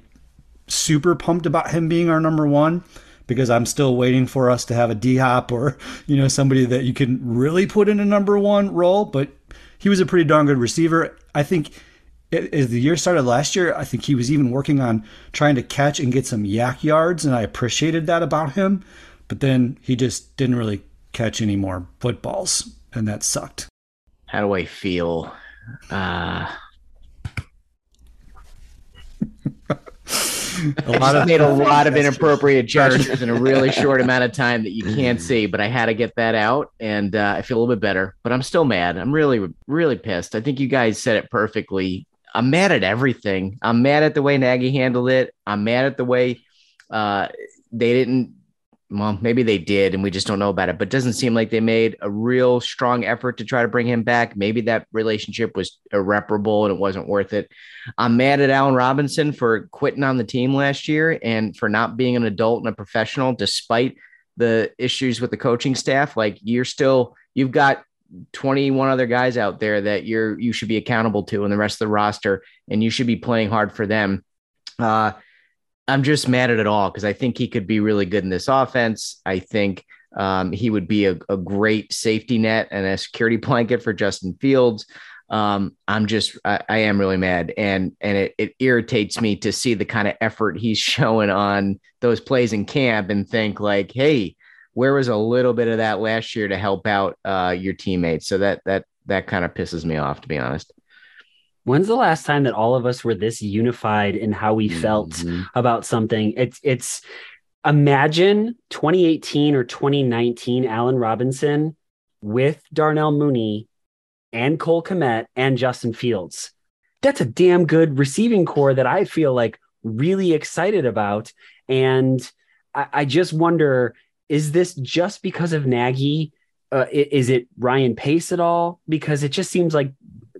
super pumped about him being our number one because I'm still waiting for us to have a D Hop or you know somebody that you can really put in a number one role. But he was a pretty darn good receiver. I think as the year started last year, I think he was even working on trying to catch and get some YAC yards, and I appreciated that about him. But then he just didn't really catch any more footballs, and that sucked. How do I feel? Uh, a lot of made a lot of inappropriate judgments in a really short amount of time that you can't see, but I had to get that out, and uh, I feel a little bit better. But I'm still mad. I'm really, really pissed. I think you guys said it perfectly. I'm mad at everything. I'm mad at the way Nagy handled it. I'm mad at the way uh, they didn't well, maybe they did and we just don't know about it, but it doesn't seem like they made a real strong effort to try to bring him back. Maybe that relationship was irreparable and it wasn't worth it. I'm mad at Allen Robinson for quitting on the team last year and for not being an adult and a professional despite the issues with the coaching staff. Like you're still, you've got 21 other guys out there that you're, you should be accountable to and the rest of the roster, and you should be playing hard for them. Uh, I'm just mad at it all because I think he could be really good in this offense. I think um, he would be a, a, great safety net and a security blanket for Justin Fields. Um, I'm just, I, I, am really mad, and and it, it irritates me to see the kind of effort he's showing on those plays in camp and think like, hey, where was a little bit of that last year to help out uh, your teammates? So that that that kind of pisses me off, to be honest. When's the last time that all of us were this unified in how we felt mm-hmm. about something? It's it's imagine 2018 or 2019 Allen Robinson with Darnell Mooney and Cole Kmet and Justin Fields. That's a damn good receiving corps that I feel like really excited about. And I, I just wonder is this just because of Nagy? Uh, is it Ryan Pace at all? Because it just seems like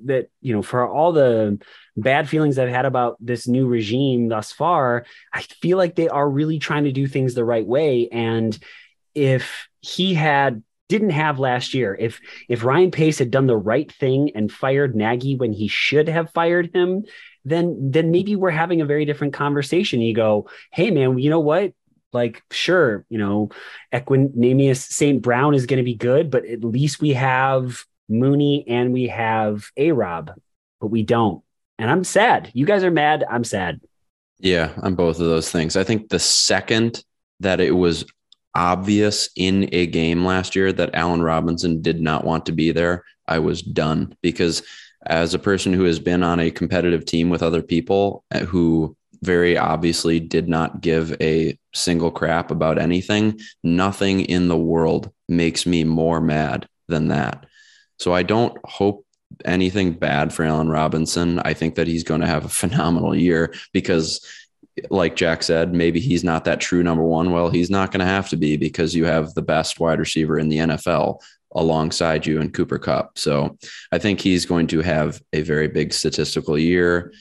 that you know for all the bad feelings I've had about this new regime thus far, I feel like they are really trying to do things the right way. And if he had didn't have last year, if if Ryan Pace had done the right thing and fired Nagy when he should have fired him, then then maybe we're having a very different conversation. You go, hey man, you know what? Like, sure, you know, Equanimeous St. Brown is going to be good, but at least we have Mooney and we have A Rob, but we don't. And I'm sad. You guys are mad. I'm sad. Yeah, on both of those things. I think the second that it was obvious in a game last year that Allen Robinson did not want to be there, I was done because as a person who has been on a competitive team with other people uh, who very obviously did not give a single crap about anything, nothing in the world makes me more mad than that. So I don't hope anything bad for Allen Robinson. I think that he's going to have a phenomenal year because, like Jack said, maybe he's not that true number one. Well, he's not going to have to be because you have the best wide receiver in the NFL alongside you in Cooper Kupp. So I think he's going to have a very big statistical year.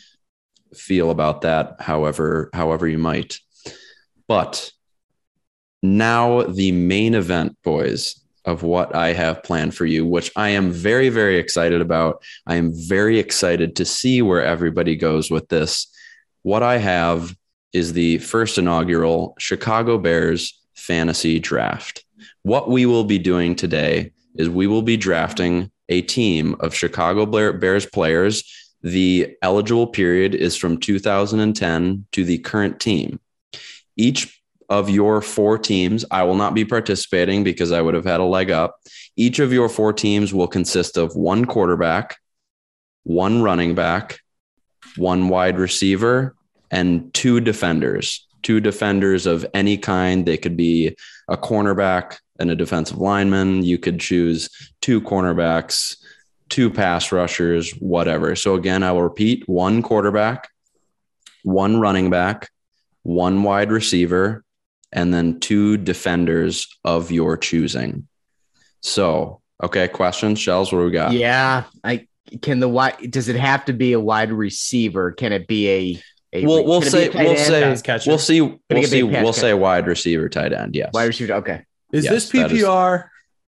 Feel about that however however you might. But now the main event, boys of what I have planned for you, which I am very, very excited about. I am very excited to see where everybody goes with this. What I have is the first inaugural Chicago Bears fantasy draft. What we will be doing today is we will be drafting a team of Chicago Bears players. The eligible period is from 2010 to the current team. Each of your four teams, I will not be participating because I would have had a leg up. Each of your four teams will consist of one quarterback, one running back, one wide receiver, and two defenders. Two defenders of any kind. They could be a cornerback and a defensive lineman. You could choose two cornerbacks, two pass rushers, whatever. So, again, I will repeat one quarterback, one running back, one wide receiver, and then two defenders of your choosing. So, okay, questions, shells. What do we got? Yeah, I can the wide. Does it have to be a wide receiver? Can it be a? a we'll we'll say we'll say we'll see we'll it be a see we'll catcher? say wide receiver, tight end. Yes. wide receiver? Okay. Is Yes, this that is- PPR?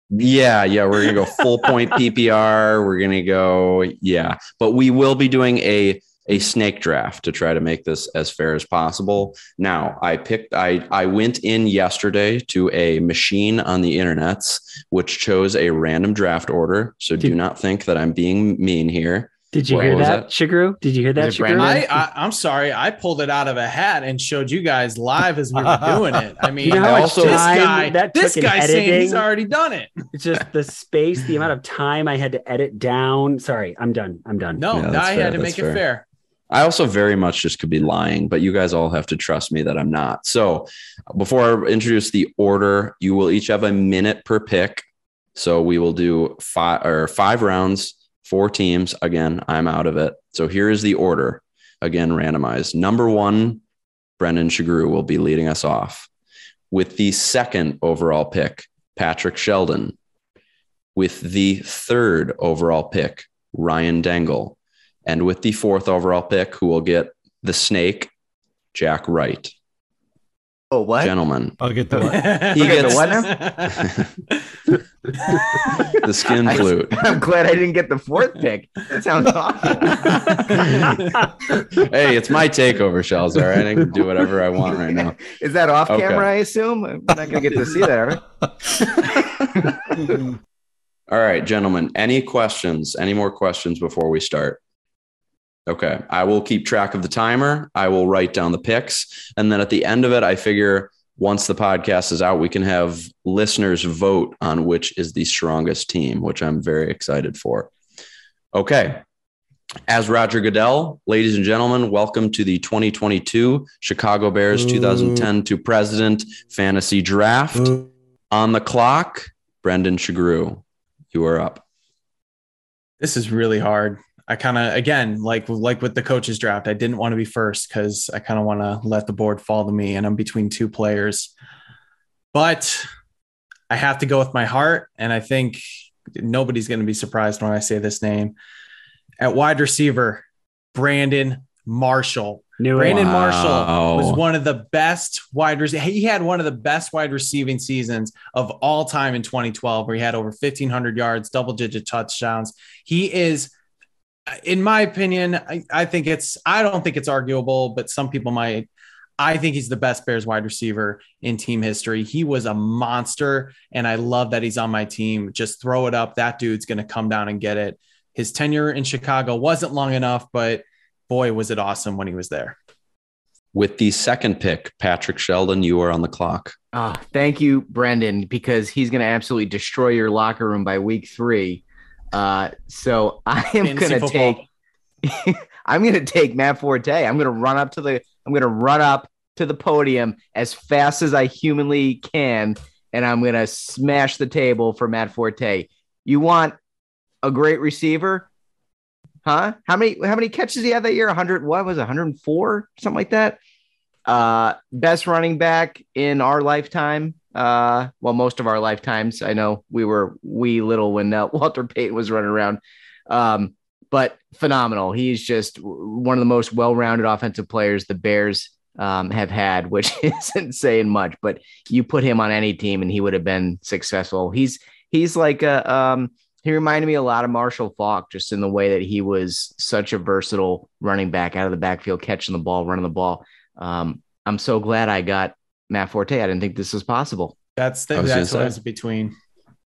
Yeah, yeah, we're gonna go full point PPR. We're gonna go, yeah, but we will be doing a a snake draft to try to make this as fair as possible. Now, I picked, I I went in yesterday to a machine on the internets which chose a random draft order. So do not think that I'm being mean here. Did you What hear was that, that? Sugrue? Did you hear that, it Sugrue? I, I I'm sorry, I pulled it out of a hat and showed you guys live as we were doing it. I mean, You know how I much also- this guy, that this took in saying he's already done it. It's just the space, the amount of time I had to edit down. Sorry, I'm done. I'm done. No, Yeah, I fair, had to that's make it fair. I also very much just could be lying, but you guys all have to trust me that I'm not. So before I introduce the order, you will each have a minute per pick. So we will do five or five rounds, four teams. Again, I'm out of it. So here is the order. Again, randomized. Number one, Brendan Sugrue will be leading us off. With the second overall pick, Patrick Sheldon. With the third overall pick, Ryan Dangle. And with the fourth overall pick, who will get the snake, Jack Wright. Oh, what? Gentlemen, I'll get the what? He Okay, gets- the what the skin flute. I'm glad I didn't get the fourth pick. That sounds awful. hey, it's my takeover, Shells. All right. I can do whatever I want right now. Is that off Okay. camera? I assume. I'm not gonna get to see that. Are we? All right, gentlemen, any questions? Any more questions before we start? Okay. I will keep track of the timer. I will write down the picks. And then at the end of it, I figure once the podcast is out, we can have listeners vote on which is the strongest team, which I'm very excited for. Okay. As Roger Goodell, ladies and gentlemen, welcome to the 2022 Chicago Bears 2010 to President Fantasy Draft. On the clock, Brendan Sugrue, you are up. this is really hard. I kind of again like like with the coaches draft, I didn't want to be first because I kind of want to let the board fall to me, and I'm between two players. But I have to go with my heart, and I think nobody's going to be surprised when I say this name. At wide receiver, Brandon Marshall. Knew it. Brandon Wow. Marshall was one of the best wide receivers. He had one of the best wide receiving seasons of all time in 2012, where he had over 1,500 yards, double digit touchdowns. He is, in my opinion, I, I think it's, I don't think it's arguable, but some people might. I think he's the best Bears wide receiver in team history. He was a monster, and I love that he's on my team. Just throw it up. That dude's going to come down and get it. His tenure in Chicago wasn't long enough, but boy, was it awesome when he was there. With the second pick, Patrick Sheldon, you are on the clock. Oh, thank you, Brendan, because he's going to absolutely destroy your locker room by week three. Uh, so I am Fantasy going to football. take. I'm going to take Matt Forte. I'm going to run up to the. I'm going to run up to the podium as fast as I humanly can, and I'm going to smash the table for Matt Forte. You want a great receiver? Huh? How many how many catches he had that year? 100 what was it? 104 something like that. Uh best running back in our lifetime. Uh well most of our lifetimes. I know we were wee little when uh, Walter Payton was running around. Um but phenomenal. He's just one of the most well-rounded offensive players the Bears um, have had, which isn't saying much, but you put him on any team and he would have been successful. He's he's like a um he reminded me a lot of Marshall Faulk just in the way that he was such a versatile running back out of the backfield, catching the ball, running the ball. Um, I'm so glad I got Matt Forte. I didn't think this was possible. That's the, I was that's gonna what say. was between.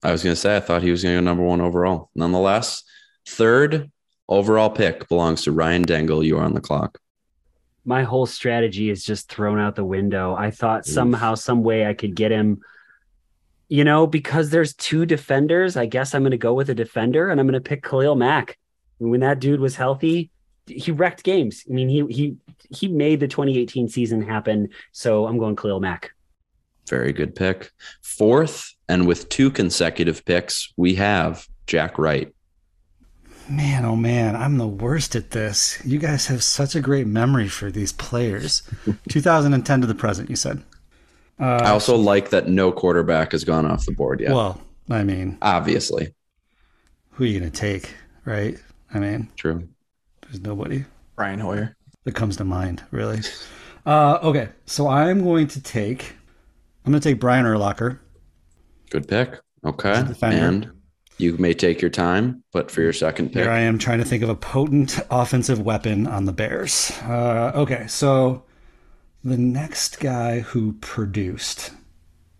I was going to say, I thought he was going to go number one overall. Nonetheless, third overall pick belongs to Ryan Dangle. You are on the clock. My whole strategy is just thrown out the window. I thought Oof. somehow, some way I could get him. You know, because there's two defenders, I guess I'm going to go with a defender, and I'm going to pick Khalil Mack. When that dude was healthy, he wrecked games. I mean, he he he made the 2018 season happen. So I'm going Khalil Mack. Very good pick. Fourth, and with two consecutive picks, we have Jack Wright. Man, oh man, I'm the worst at this. You guys have such a great memory for these players. 2010 to the present, you said. Uh, I also like that no quarterback has gone off the board yet. Well, I mean, Obviously, who are you going to take, right? I mean, true. There's nobody Brian Hoyer. that comes to mind, really. Uh, okay, so I'm going to take, I'm going to take Brian Urlacher. Good pick. Okay. He's a defender. And you may take your time, but for your second pick, Here I am trying to think of a potent offensive weapon on the Bears. Uh, okay, so the next guy who produced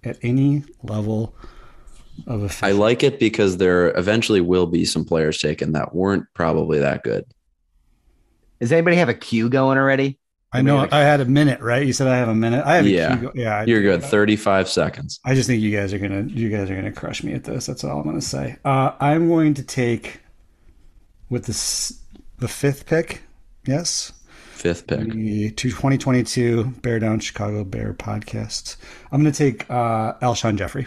at any level of I like it because there eventually will be some players taken that weren't probably that good. Does anybody have a queue going already? I know I had a minute, right? You said I have a minute. I have a Yeah. cue go- yeah. I- You're good. 35 seconds. I just think you guys are gonna you guys are gonna crush me at this. That's all I'm gonna say. Uh, I'm going to take with this the fifth pick. Yes, Fifth pick. the 2022 Bear Down Chicago Bear podcast. I'm going to take uh, Alshon Jeffery.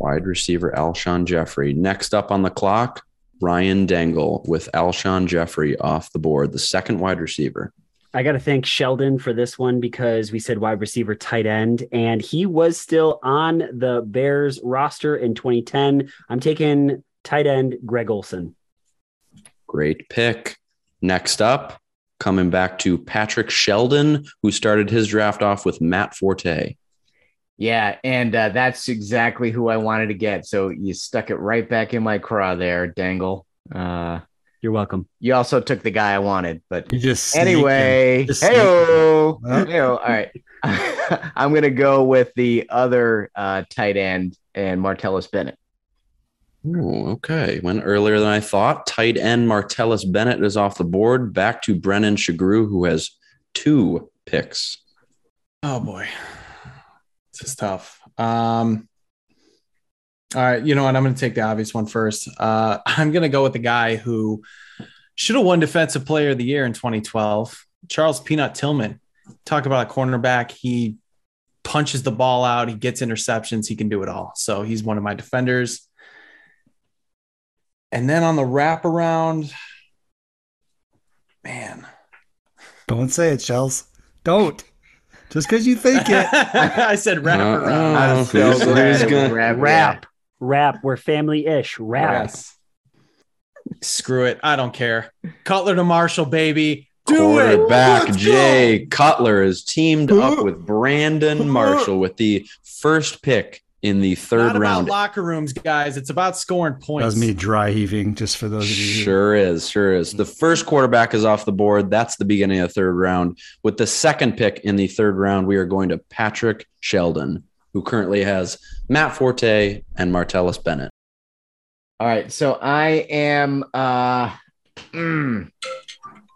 Wide receiver Alshon Jeffery. Next up on the clock, Ryan Dangle with Alshon Jeffery off the board, the second wide receiver. I got to thank Sheldon for this one because we said wide receiver, tight end, and he was still on the Bears roster in 2010. I'm taking tight end Greg Olsen. Great pick. Next up, coming back to Patrick Sheldon, who started his draft off with Matt Forte. Yeah, and uh, that's exactly who I wanted to get. So you stuck it right back in my craw there, Dangle. Uh, You're welcome. you also took the guy I wanted, but You just anyway, him. Just hey snaked All Huh? right. I'm gonna go with the other uh, tight end and Martellus Bennett. Ooh, okay. Went earlier than I thought. Tight end Martellus Bennett is off the board. Back to Brennan Sugrue, who has two picks. Oh boy, this is tough. Um, all right, you know what? I'm going to take the obvious one first. Uh, I'm going to go with the guy who should have won Defensive Player of the Year in 2012, Charles Peanut Tillman. Talk about a cornerback. He punches the ball out. He gets interceptions. He can do it all. So he's one of my defenders. And then on the wraparound, man, Don't say it, Shells. Don't. Just because you think it. I said wraparound. Uh-oh. I'm Oh, so who's- glad who's it was gonna- rap. Rap, rap. We're family ish. Rap. Yes. Screw it. I don't care. Cutler to Marshall, baby. Do it. Quarterback Let's Jay go. Cutler is teamed up with Brandon Marshall with the first pick in the Not third about round. locker rooms, guys. It's about scoring That points. was me dry heaving, just for those of you. Sure is, sure is. The first quarterback is off the board. That's the beginning of the third round. With the second pick in the third round, we are going to Patrick Sheldon, who currently has Matt Forte and Martellus Bennett. All right, so I am. uh mm,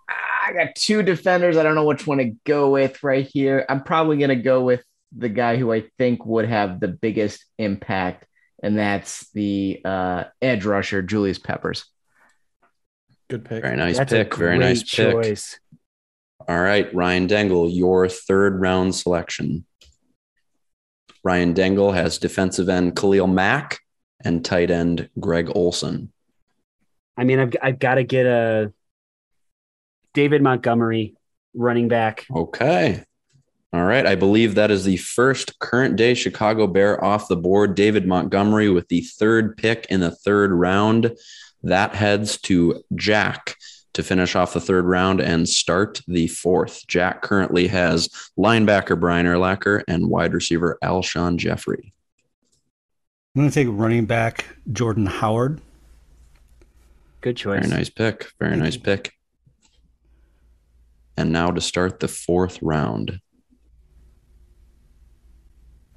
I got two defenders. I don't know which one to go with right here. I'm probably gonna go with the guy who I think would have the biggest impact, and that's the uh, edge rusher Julius Peppers. Good pick. Very nice That's a pick. Very nice pick. choice. All right, Ryan Dengle, your third round selection. Ryan Dengle has defensive end Khalil Mack and tight end Greg Olsen. I mean, I've I've got to get a David Montgomery running back. Okay. All right. I believe that is the first current day Chicago Bear off the board. David Montgomery with the third pick in the third round. That heads to Jack to finish off the third round and start the fourth. Jack currently has linebacker Brian Urlacher and wide receiver Alshon Jeffery. I'm going to take running back Jordan Howard. Good choice. Very nice pick. Very nice pick. And now to start the fourth round.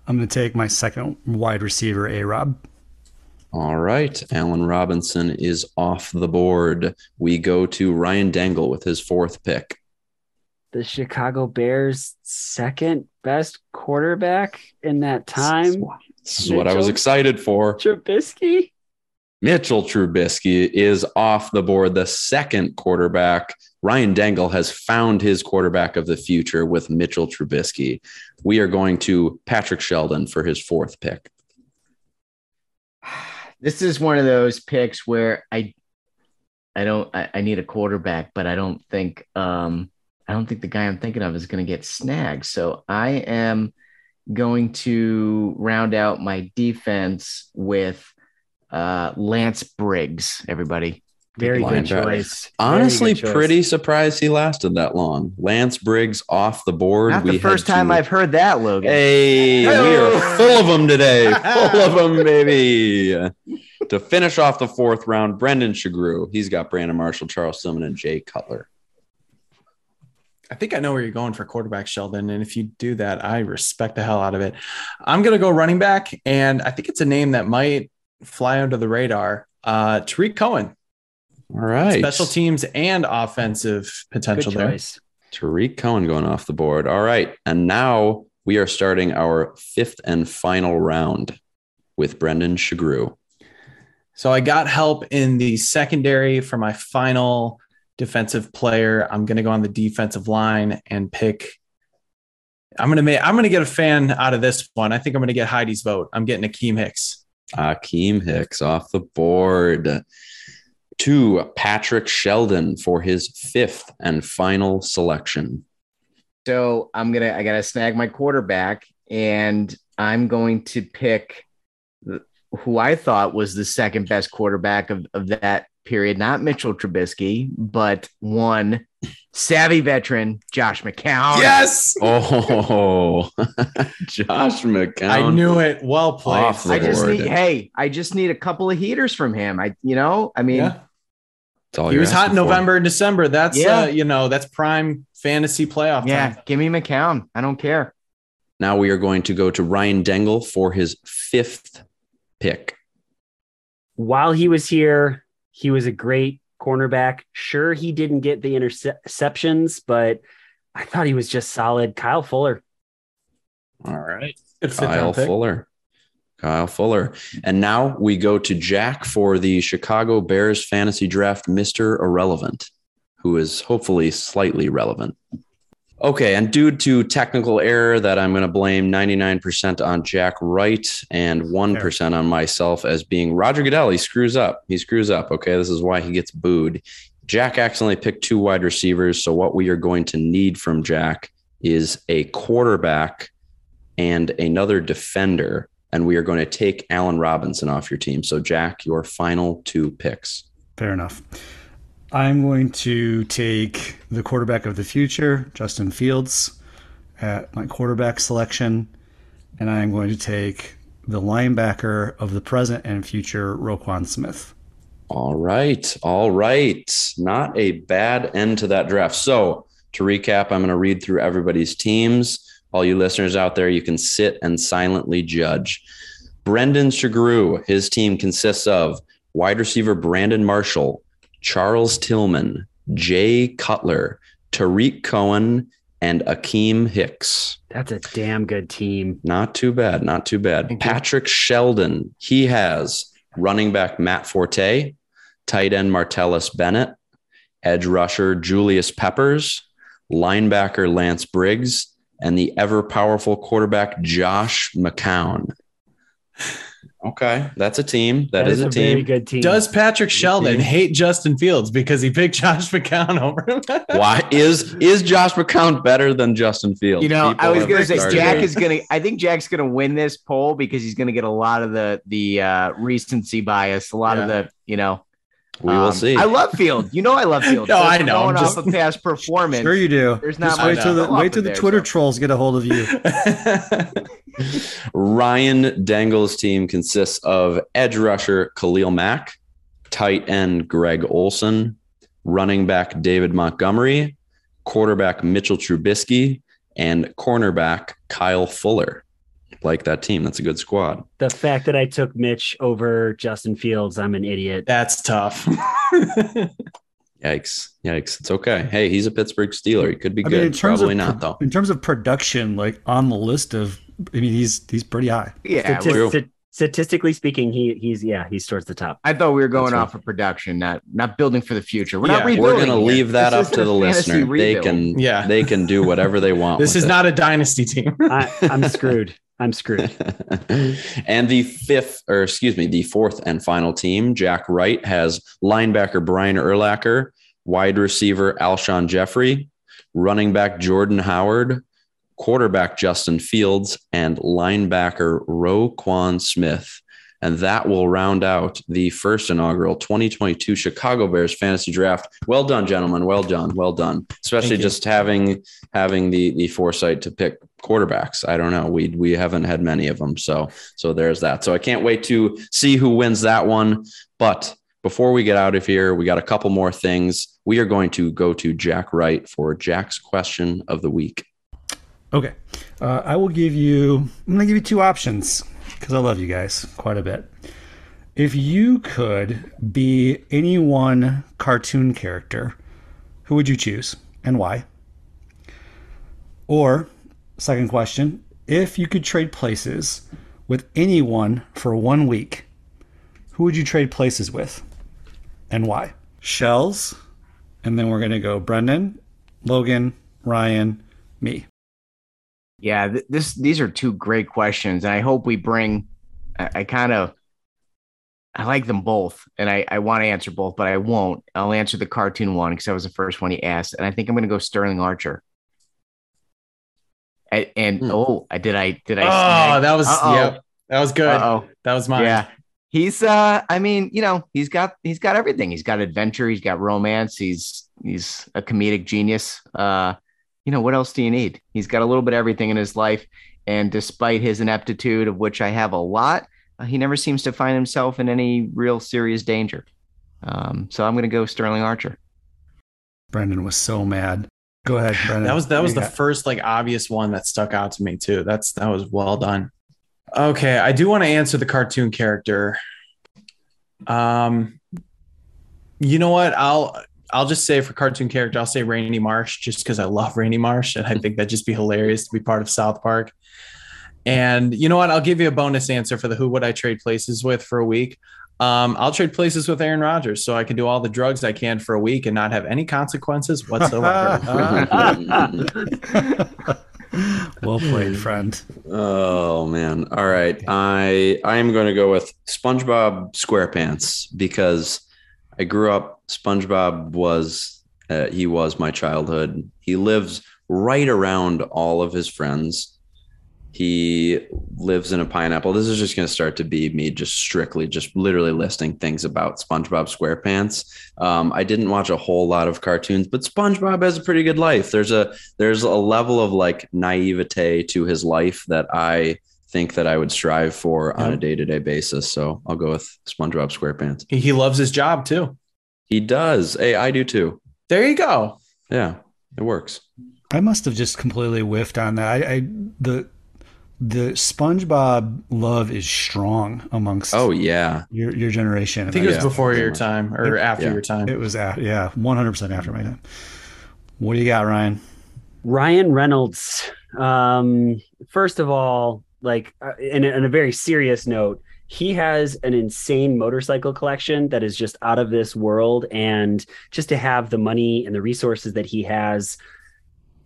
I'm going to take my second wide receiver, A Rob. All right. Allen Robinson is off the board. We go to Ryan Dangle with his fourth pick. The Chicago Bears' second best quarterback in that time, This is what I was excited for. Trubisky. Mitchell Trubisky is off the board, the second quarterback. Ryan Dangle has found his quarterback of the future with Mitchell Trubisky. We are going to Patrick Sheldon for his fourth pick. This is one of those picks where I I don't I, I need a quarterback, but I don't think um I don't think the guy I'm thinking of is gonna get snagged. So I am going to round out my defense with uh Lance Briggs, everybody. Very good Linebacker. choice. Very Honestly, good choice. pretty surprised he lasted that long. Lance Briggs off the board. Not the first time to- I've heard that, Logan. Hey, we are full of them today. Full of them, baby. to finish off the fourth round, Brendan Sugrue. He's got Brandon Marshall, Charles Tillman, and Jay Cutler. I think I know where you're going for quarterback, Sheldon. And if you do that, I respect the hell out of it. I'm going to go running back. And I think it's a name that might fly under the radar. Uh, Tarik Cohen, All right. special teams and offensive Good potential there. Tarik Cohen going off the board. All right. And now we are starting our fifth and final round with Brendan Sugrue. So I got help in the secondary for my final defensive player. I'm going to go on the defensive line and pick. I'm going to make. I'm going to get a fan out of this one. I think I'm going to get Heidi's vote. I'm getting Akiem Hicks. Akiem Hicks off the board. To Patrick Sheldon for his fifth and final selection. So I'm gonna I gotta snag my quarterback, and I'm going to pick who I thought was the second best quarterback of, of that period, not Mitchell Trubisky, but one savvy veteran, Josh McCown. Yes, Oh, Josh McCown. I knew it. Well played. I just need hey, I just need a couple of heaters from him. I you know, I mean, yeah. That's all He was hot in. November and December. That's Yeah. uh, you know that's prime fantasy playoff yeah, time. give me McCown. I don't care. Now we are going to go to Ryan Dengle for his fifth pick. While he was here, he was a great cornerback. Sure, he didn't get the interceptions, but I thought he was just solid. Kyle Fuller. All right. Kyle. Fuller. Kyle Fuller. And now we go to Jack for the Chicago Bears fantasy draft, Mr. Irrelevant, who is hopefully slightly relevant. Okay, and due to technical error that I'm going to blame 99% on Jack Wright and 1% on myself as being Roger Goodell. He screws up. He screws up. Okay, this is why he gets booed. Jack accidentally picked two wide receivers. So, what we are going to need from Jack is a quarterback and another defender. And we are going to take Allen Robinson off your team. So, Jack, your final two picks. Fair enough. I'm going to take the quarterback of the future, Justin Fields, at my quarterback selection. And I'm going to take the linebacker of the present and future, Roquan Smith. All right. All right. Not a bad end to that draft. So, to recap, I'm going to read through everybody's teams. All you listeners out there, you can sit and silently judge. Brendan Sugrue, his team consists of wide receiver Brandon Marshall, Charles Tillman, Jay Cutler, Tarik Cohen, and Akiem Hicks. That's a damn good team. Not too bad. Not too bad. Thank you. Patrick Sheldon, he has running back Matt Forte, tight end Martellus Bennett, edge rusher Julius Peppers, linebacker Lance Briggs, and the ever powerful quarterback Josh McCown. Okay, that's a team. that is, a, very team. good team. Does Patrick Sheldon team. hate Justin Fields because he picked Josh McCown over him? Why is is Josh McCown better than Justin Fields? You know, People I was gonna say started Jack is gonna. I think Jack's gonna win this poll because he's gonna get a lot of the the uh, recency bias, a lot of the you know. We will Um, see. I love Field. You know I love Field. No, So if I we're know, I'm Going just- off of past performance. Sure, you do. There's not Just wait till the wait till the there, Twitter so. trolls get a hold of you. Ryan Dangle's team consists of edge rusher Khalil Mack, tight end Greg Olsen, running back David Montgomery, quarterback Mitchell Trubisky, and cornerback Kyle Fuller. Like that team. That's a good squad. The fact that I took Mitch over Justin Fields, I'm an idiot. That's tough. Yikes. Yikes. It's okay. Hey, he's a Pittsburgh Steeler. He could be I good. mean, Probably of not, pro- though. in terms of production, like on the list of, I mean, he's he's pretty high. Yeah, Statis- we're- statistically speaking, he he's yeah, he's towards the top. I thought we were going That's off of production, not not building for the future. We're not Yeah. We're going to leave that This up to the a fantasy listener. They can Yeah. they can do whatever they want. this with is it. not a dynasty team. I, I'm screwed. I'm screwed. and the fifth, or excuse me, the fourth and final team, Jack Wright, has linebacker Brian Urlacher, wide receiver Alshon Jeffery, running back Jordan Howard, quarterback Justin Fields, and linebacker Roquan Smith. And that will round out the first inaugural 2022 Chicago Bears fantasy draft. Well done, gentlemen. Well done. Well done. Especially just having having the the foresight to pick quarterbacks. I don't know. We we haven't had many of them. So so there's that. So I can't wait to see who wins that one. But before we get out of here, we got a couple more things. We are going to go to Jack Wright for Jack's question of the week. Okay, uh, I will give you. I'm going to give you two options because I love you guys quite a bit. If you could be any one cartoon character, who would you choose and why? Or, second question, if you could trade places with anyone for one week, who would you trade places with and why? Shells, and then we're going to go Brendan, Logan, Ryan, me. Yeah, th- this these are two great questions, and I hope we bring. I, I kind of, I like them both, and I I want to answer both, but I won't. I'll answer the cartoon one because that was the first one he asked, and I think I'm going to go Sterling Archer. I, and Hmm. oh, did I did I? oh, that was yep. That was good. Oh, That was mine. yeah. He's uh I mean, you know, he's got he's got everything. He's got adventure, he's got romance, he's he's a comedic genius. Uh you know, what else do you need? He's got a little bit of everything in his life and despite his ineptitude of which I have a lot, uh, he never seems to find himself in any real serious danger. Um so I'm going to go Sterling Archer. Brendan was so mad. Go ahead, Brendan. That was that was the got- first like obvious one that stuck out to me too. That's that was well done. Okay, I do want to answer the cartoon character. Um, you know what? I'll I'll just say for cartoon character, I'll say Randy Marsh just because I love Randy Marsh and I think that'd just be hilarious to be part of South Park. And you know what? I'll give you a bonus answer for the who would I trade places with for a week. Um, I'll trade places with Aaron Rodgers so I can do all the drugs I can for a week and not have any consequences whatsoever. well played, friend. Oh man. All right. I I am going to go with SpongeBob SquarePants because I grew up SpongeBob was uh, he was my childhood. He lives right around all of his friends. He lives in a pineapple. This is just going to start to be me just strictly, just literally listing things about SpongeBob SquarePants. Um, I didn't watch a whole lot of cartoons, but SpongeBob has a pretty good life. There's a there's a level of like naivete to his life that I think that I would strive for on a day to day basis. So I'll go with SpongeBob SquarePants. he, he loves his job too. He does. Hey, I do too. There you go. Yeah, it works. I must have just completely whiffed on that. I, I the the SpongeBob love is strong amongst Oh yeah. your your generation. I think it was Yeah. before your time or It- after yeah. your time. it was after, yeah, one hundred percent after my time. What do you got, Ryan? Ryan Reynolds. Um, first of all, like, uh, in, a- in a very serious note, he has an insane motorcycle collection that is just out of this world. And just to have the money and the resources that he has,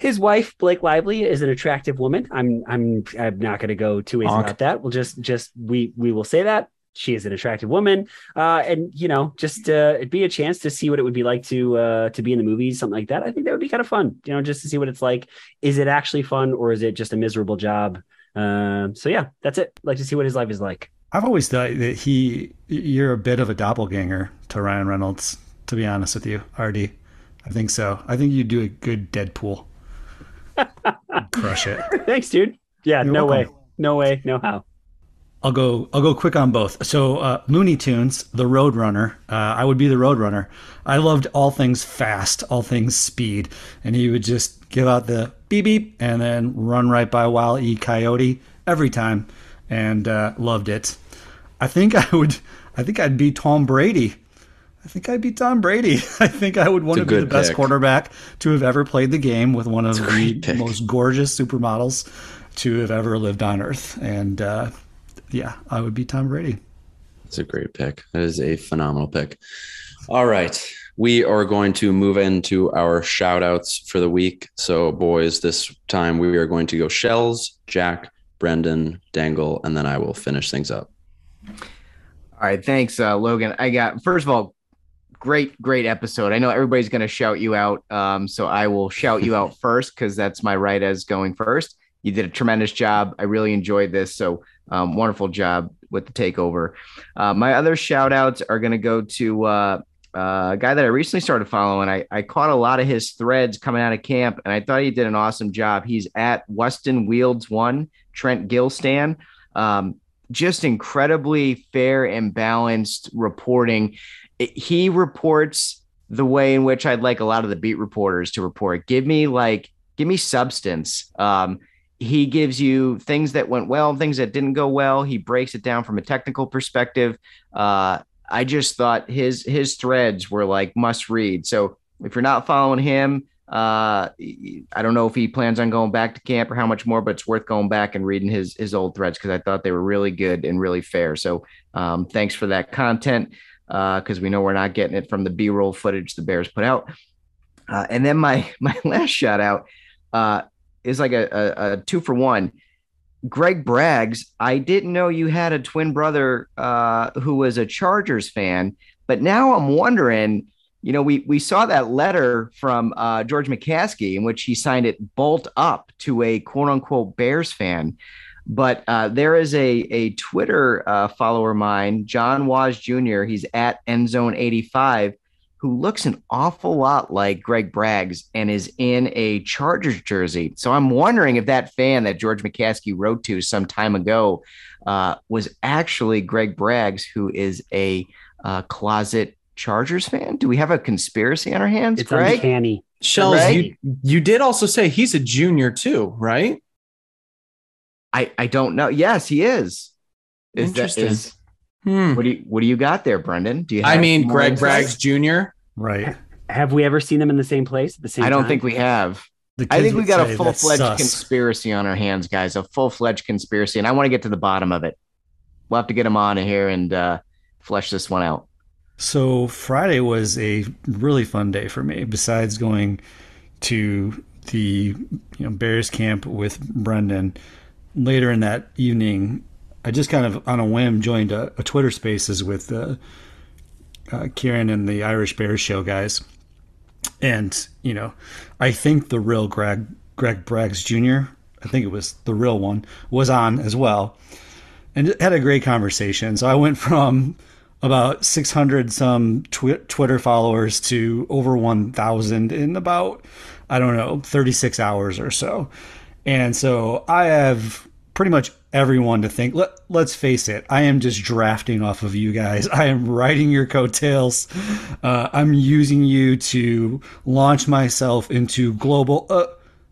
his wife Blake Lively is an attractive woman. I'm I'm I'm not going to go two ways Honk. about that. We'll just just we we will say that she is an attractive woman. Uh, and you know, just uh, it'd be a chance to see what it would be like to uh, to be in the movies, something like that. I think that would be kind of fun. You know, just to see what it's like. Is it actually fun or is it just a miserable job? Um, so yeah, that's it. Like to see what his life is like. I've always thought that he you're a bit of a doppelganger to Ryan Reynolds. To be honest with you, RD, I think so. I think you do a good Deadpool. Crush it. Thanks, dude. Yeah, You're no welcome. way. No way, no how. I'll go. I'll go quick on both. So, uh, Looney Tunes, the Roadrunner. Uh, I would be the Roadrunner. I loved all things fast, all things speed, and he would just give out the beep beep and then run right by Wile E. Coyote every time, and uh, loved it. I think I would. I think I'd be Tom Brady. I think I'd be Tom Brady. I think I would want to be the best pick. quarterback to have ever played the game with one of the pick. most gorgeous supermodels to have ever lived on Earth. And uh, yeah, I would be Tom Brady. That's a great pick. That is a phenomenal pick. All right. We are going to move into our shout outs for the week. So, boys, this time we are going to go Shells, Jack, Brendan, Dangle, and then I will finish things up. All right, thanks, uh, Logan. I got first of all, great, great episode. I know everybody's going to shout you out, um, so I will shout you out first because that's my right as going first. You did a tremendous job. I really enjoyed this, so um, wonderful job with the takeover. Uh, my other shout outs are going to go to uh, uh, a guy that I recently started following. I, I caught a lot of his threads coming out of camp, and I thought he did an awesome job. He's at Weston Wields One, Trent Gilstan. Um, just incredibly fair and balanced reporting. He reports the way in which I'd like a lot of the beat reporters to report. Give me like, give me substance. Um, he gives you things that went well, things that didn't go well. He breaks it down from a technical perspective. Uh, I just thought his his threads were like must read. So if you're not following him, uh, I don't know if he plans on going back to camp or how much more, but it's worth going back and reading his his old threads because I thought they were really good and really fair. So um, thanks for that content because we know we're not getting it from the B-roll footage the Bears put out. Uh, and then my my last shout out uh, is like a, a, a two for one. Greg Braggs, I didn't know you had a twin brother uh, who was a Chargers fan, but now I'm wondering. You know, we we saw that letter from uh, George McCaskey in which he signed it bolt up to a quote unquote Bears fan. But uh, there is a a Twitter uh, follower of mine, John Waz Jr. He's at Endzone85, who looks an awful lot like Greg Braggs and is in a Chargers jersey. So I'm wondering if that fan that George McCaskey wrote to some time ago uh, was actually Greg Braggs, who is a uh, closet Chargers fan. Do we have a conspiracy on our hands, It's Greg? uncanny. Shells, Right? you you did also say he's a junior too, right? I I don't know. Yes, he is. Is Interesting. is Hmm. what do you what do you got there, Brendan? Do you? I mean, Greg insight? Braggs Jr. Right. Have we ever seen them in the same place at the same I don't time? think we have. I think we got a full fledged conspiracy on our hands, guys. A full fledged conspiracy, and I want to get to the bottom of it. We'll have to get him on here and uh, flesh this one out. So Friday was a really fun day for me. Besides going to the you know Bears camp with Brendan, later in that evening, I just kind of on a whim joined a, a Twitter Spaces with uh, uh, Kieran and the Irish Bears show guys, and you know, I think the real Greg Greg Braggs Jr. I think it was the real one was on as well, and had a great conversation. So I went from about 600 some twi- Twitter followers to over 1,000 in about, I don't know, 36 hours or so. And so I have pretty much everyone to think. Let, let's face it, I am just drafting off of you guys. I am riding your coattails. Uh, I'm using you to launch myself into global, uh,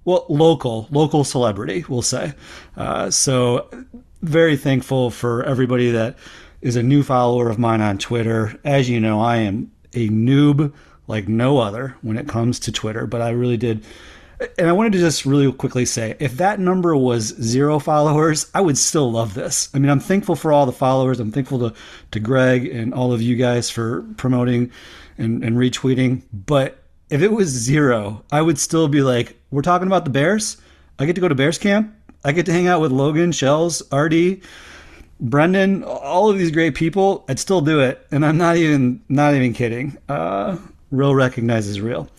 well, local, local celebrity, we'll say. Uh, so very thankful for everybody that is a new follower of mine on Twitter. As you know, I am a noob like no other when it comes to Twitter, but I really did. And I wanted to just really quickly say if that number was zero followers, I would still love this. I mean, I'm thankful for all the followers. I'm thankful to, to Greg and all of you guys for promoting and, and retweeting. But if it was zero, I would still be like, we're talking about the Bears. I get to go to Bears camp. I get to hang out with Logan, Shells, RD, Brendan, all of these great people, I'd still do it, and I'm not even not even kidding. Uh, real recognizes real.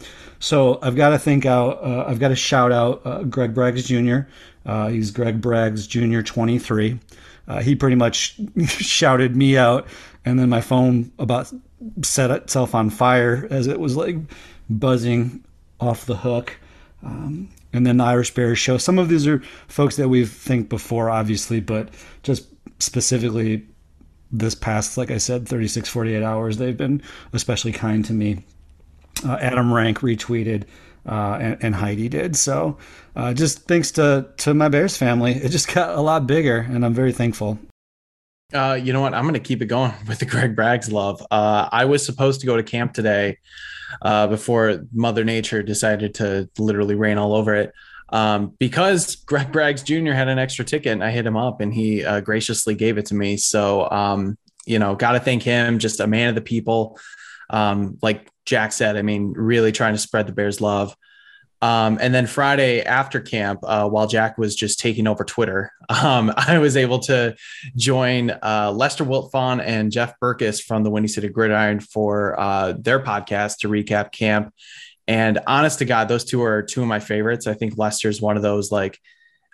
So I've got to think out. Uh, I've got to shout out uh, Greg Braggs Jr. Uh, he's Greg Braggs Jr. 23. uh, he pretty much shouted me out, and then my phone about set itself on fire as it was like buzzing off the hook. Um, and then the Irish Bears show. Some of these are folks that we've think before, obviously, but just specifically this past, like I said, 36, 48 hours, they've been especially kind to me. Uh, Adam Rank retweeted, uh, and, and, Heidi did. So uh, just thanks to, to my Bears family, it just got a lot bigger, and I'm very thankful. Uh, you know what? I'm going to keep it going with the Greg Braggs love. Uh, I was supposed to go to camp today uh, before Mother Nature decided to literally rain all over it. Um, because Greg Braggs Jr. had an extra ticket and I hit him up and he graciously gave it to me. So, um, you know, got to thank him, just a man of the people. Um, like Jack said, I mean, really trying to spread the Bears love. Um, and then Friday after camp, uh, while Jack was just taking over Twitter, um, I was able to join uh, Lester Wiltfong and Jeff Berckes from the Windy City Gridiron for uh, their podcast to recap camp. And honest to God, those two are two of my favorites. I think Lester's one of those like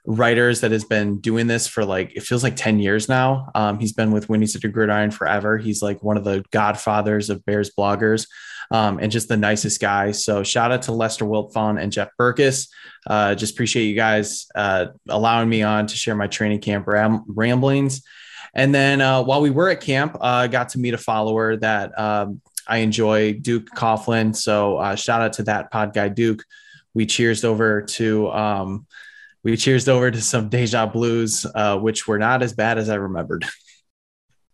writers that has been doing this for like it feels like 10 years now. Um, he's been with Windy City Gridiron forever. He's like one of the godfathers of Bears bloggers um, and just the nicest guy. So shout out to Lester Wiltfong and Jeff Berckes. Uh, just appreciate you guys uh, allowing me on to share my training camp ram- ramblings. And then uh, while we were at camp, I uh, got to meet a follower that um, I enjoy, Duke Coughlin. So uh, shout out to that pod guy, Duke. We cheers over to um, we cheers over to some Deja Blues, uh, which were not as bad as I remembered.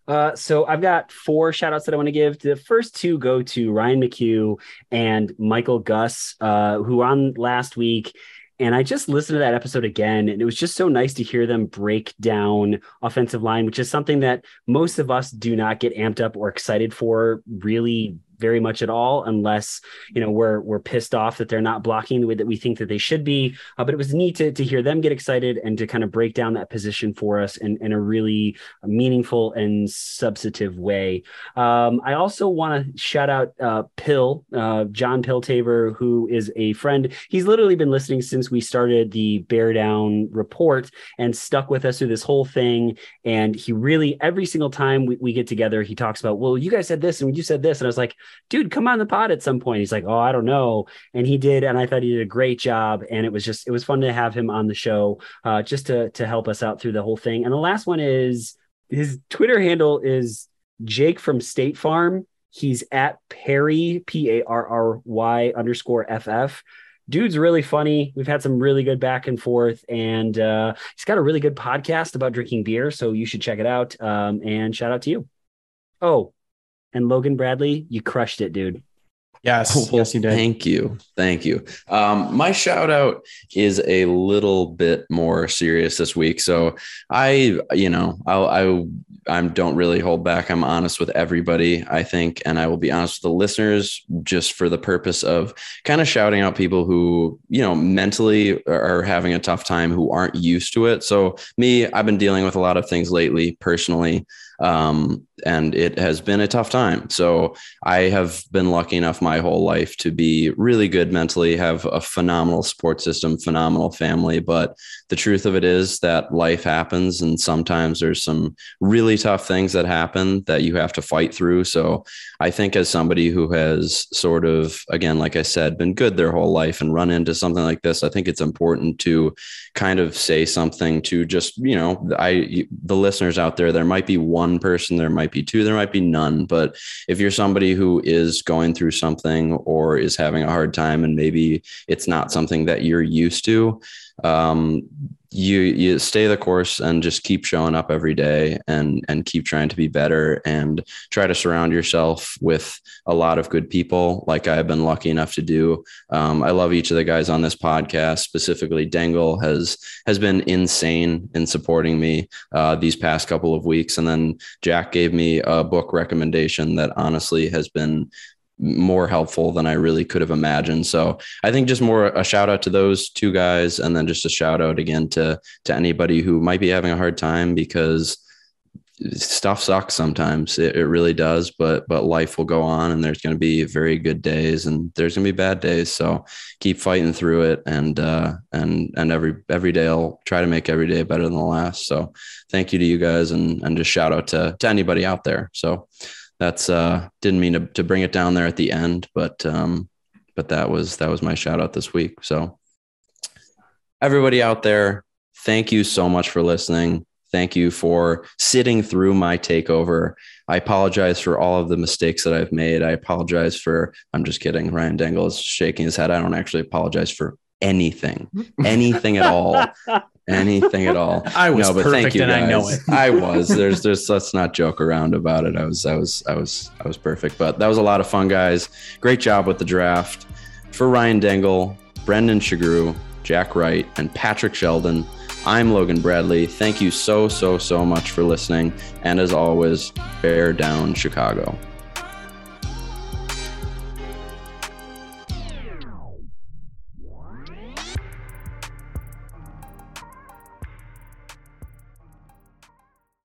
Uh, so I've got four shout outs that I want to give. The first two go to Ryan McHugh and Michael Gus, uh, who on last week. And I just listened to that episode again, and it was just so nice to hear them break down offensive line, which is something that most of us do not get amped up or excited for really very much at all unless you know we're we're pissed off that they're not blocking the way that we think that they should be. Uh, but it was neat to, to hear them get excited and to kind of break down that position for us in, in a really meaningful and substantive way. Um, i also want to shout out uh, pill uh, john Tabor, who is a friend. He's literally been listening since we started the bear down report and stuck with us through this whole thing. And he really every single time we, we get together he talks about well you guys said this and you said this. And i was like dude, come on the pod at some point. He's like, oh, I don't know. And he did. And I thought he did a great job. And it was just, it was fun to have him on the show uh, just to, to help us out through the whole thing. And the last one is his Twitter handle is Jake from State Farm. He's at Perry, P A R R Y underscore FF dude's really funny. We've had some really good back and forth, and uh, he's got a really good podcast about drinking beer. So you should check it out. Um, and shout out to you. Oh, and Logan Bradley, you crushed it, dude. Yes, well, yes, you did. Thank you, thank you. Um, my shout out is a little bit more serious this week. So I, you know, I'll, I I don't really hold back. I'm honest with everybody, I think, and I will be honest with the listeners just for the purpose of kind of shouting out people who, you know, mentally are having a tough time who aren't used to it. So me, I've been dealing with a lot of things lately personally um, and it has been a tough time. So I have been lucky enough my whole life to be really good mentally, have a phenomenal support system, phenomenal family. But the truth of it is that life happens, and sometimes there's some really tough things that happen that you have to fight through. So I think as somebody who has sort of, again, like I said, been good their whole life and run into something like this, I think it's important to kind of say something to just, you know, I the listeners out there, there might be one person, there might be two, there might be none. But if you're somebody who is going through something or is having a hard time and maybe it's not something that you're used to, um, you you stay the course and just keep showing up every day and and keep trying to be better and try to surround yourself with a lot of good people like I've been lucky enough to do. Um, I love each of the guys on this podcast. Specifically, Dangle has has been insane in supporting me uh, these past couple of weeks, and then Jack gave me a book recommendation that honestly has been more helpful than I really could have imagined. So I think just more a shout out to those two guys, and then just a shout out again to to anybody who might be having a hard time because stuff sucks sometimes. It, it really does, but but life will go on, and there's going to be very good days, and there's going to be bad days. So keep fighting through it, and uh, and and every every day I'll try to make every day better than the last. So thank you to you guys, and and just shout out to to anybody out there. So that's uh didn't mean to, to bring it down there at the end, but um but that was that was my shout out this week. So everybody out there, thank you so much for listening. Thank you for sitting through my takeover. I apologize for all of the mistakes that I've made. I apologize for, I'm just kidding. Ryan Dangle is shaking his head. I don't actually apologize for anything, anything at all, anything at all. I was no, but perfect thank you and guys. I know it. I was. There's, there's. Let's not joke around about it. I was, I was, I was, I was perfect. But that was a lot of fun, guys. Great job with the draft. For Ryan Dangle, Brendan Sugrue, Jack Wright, and Patrick Sheldon. I'm Logan Bradley. Thank you so, so, so much for listening. And as always, bear down Chicago.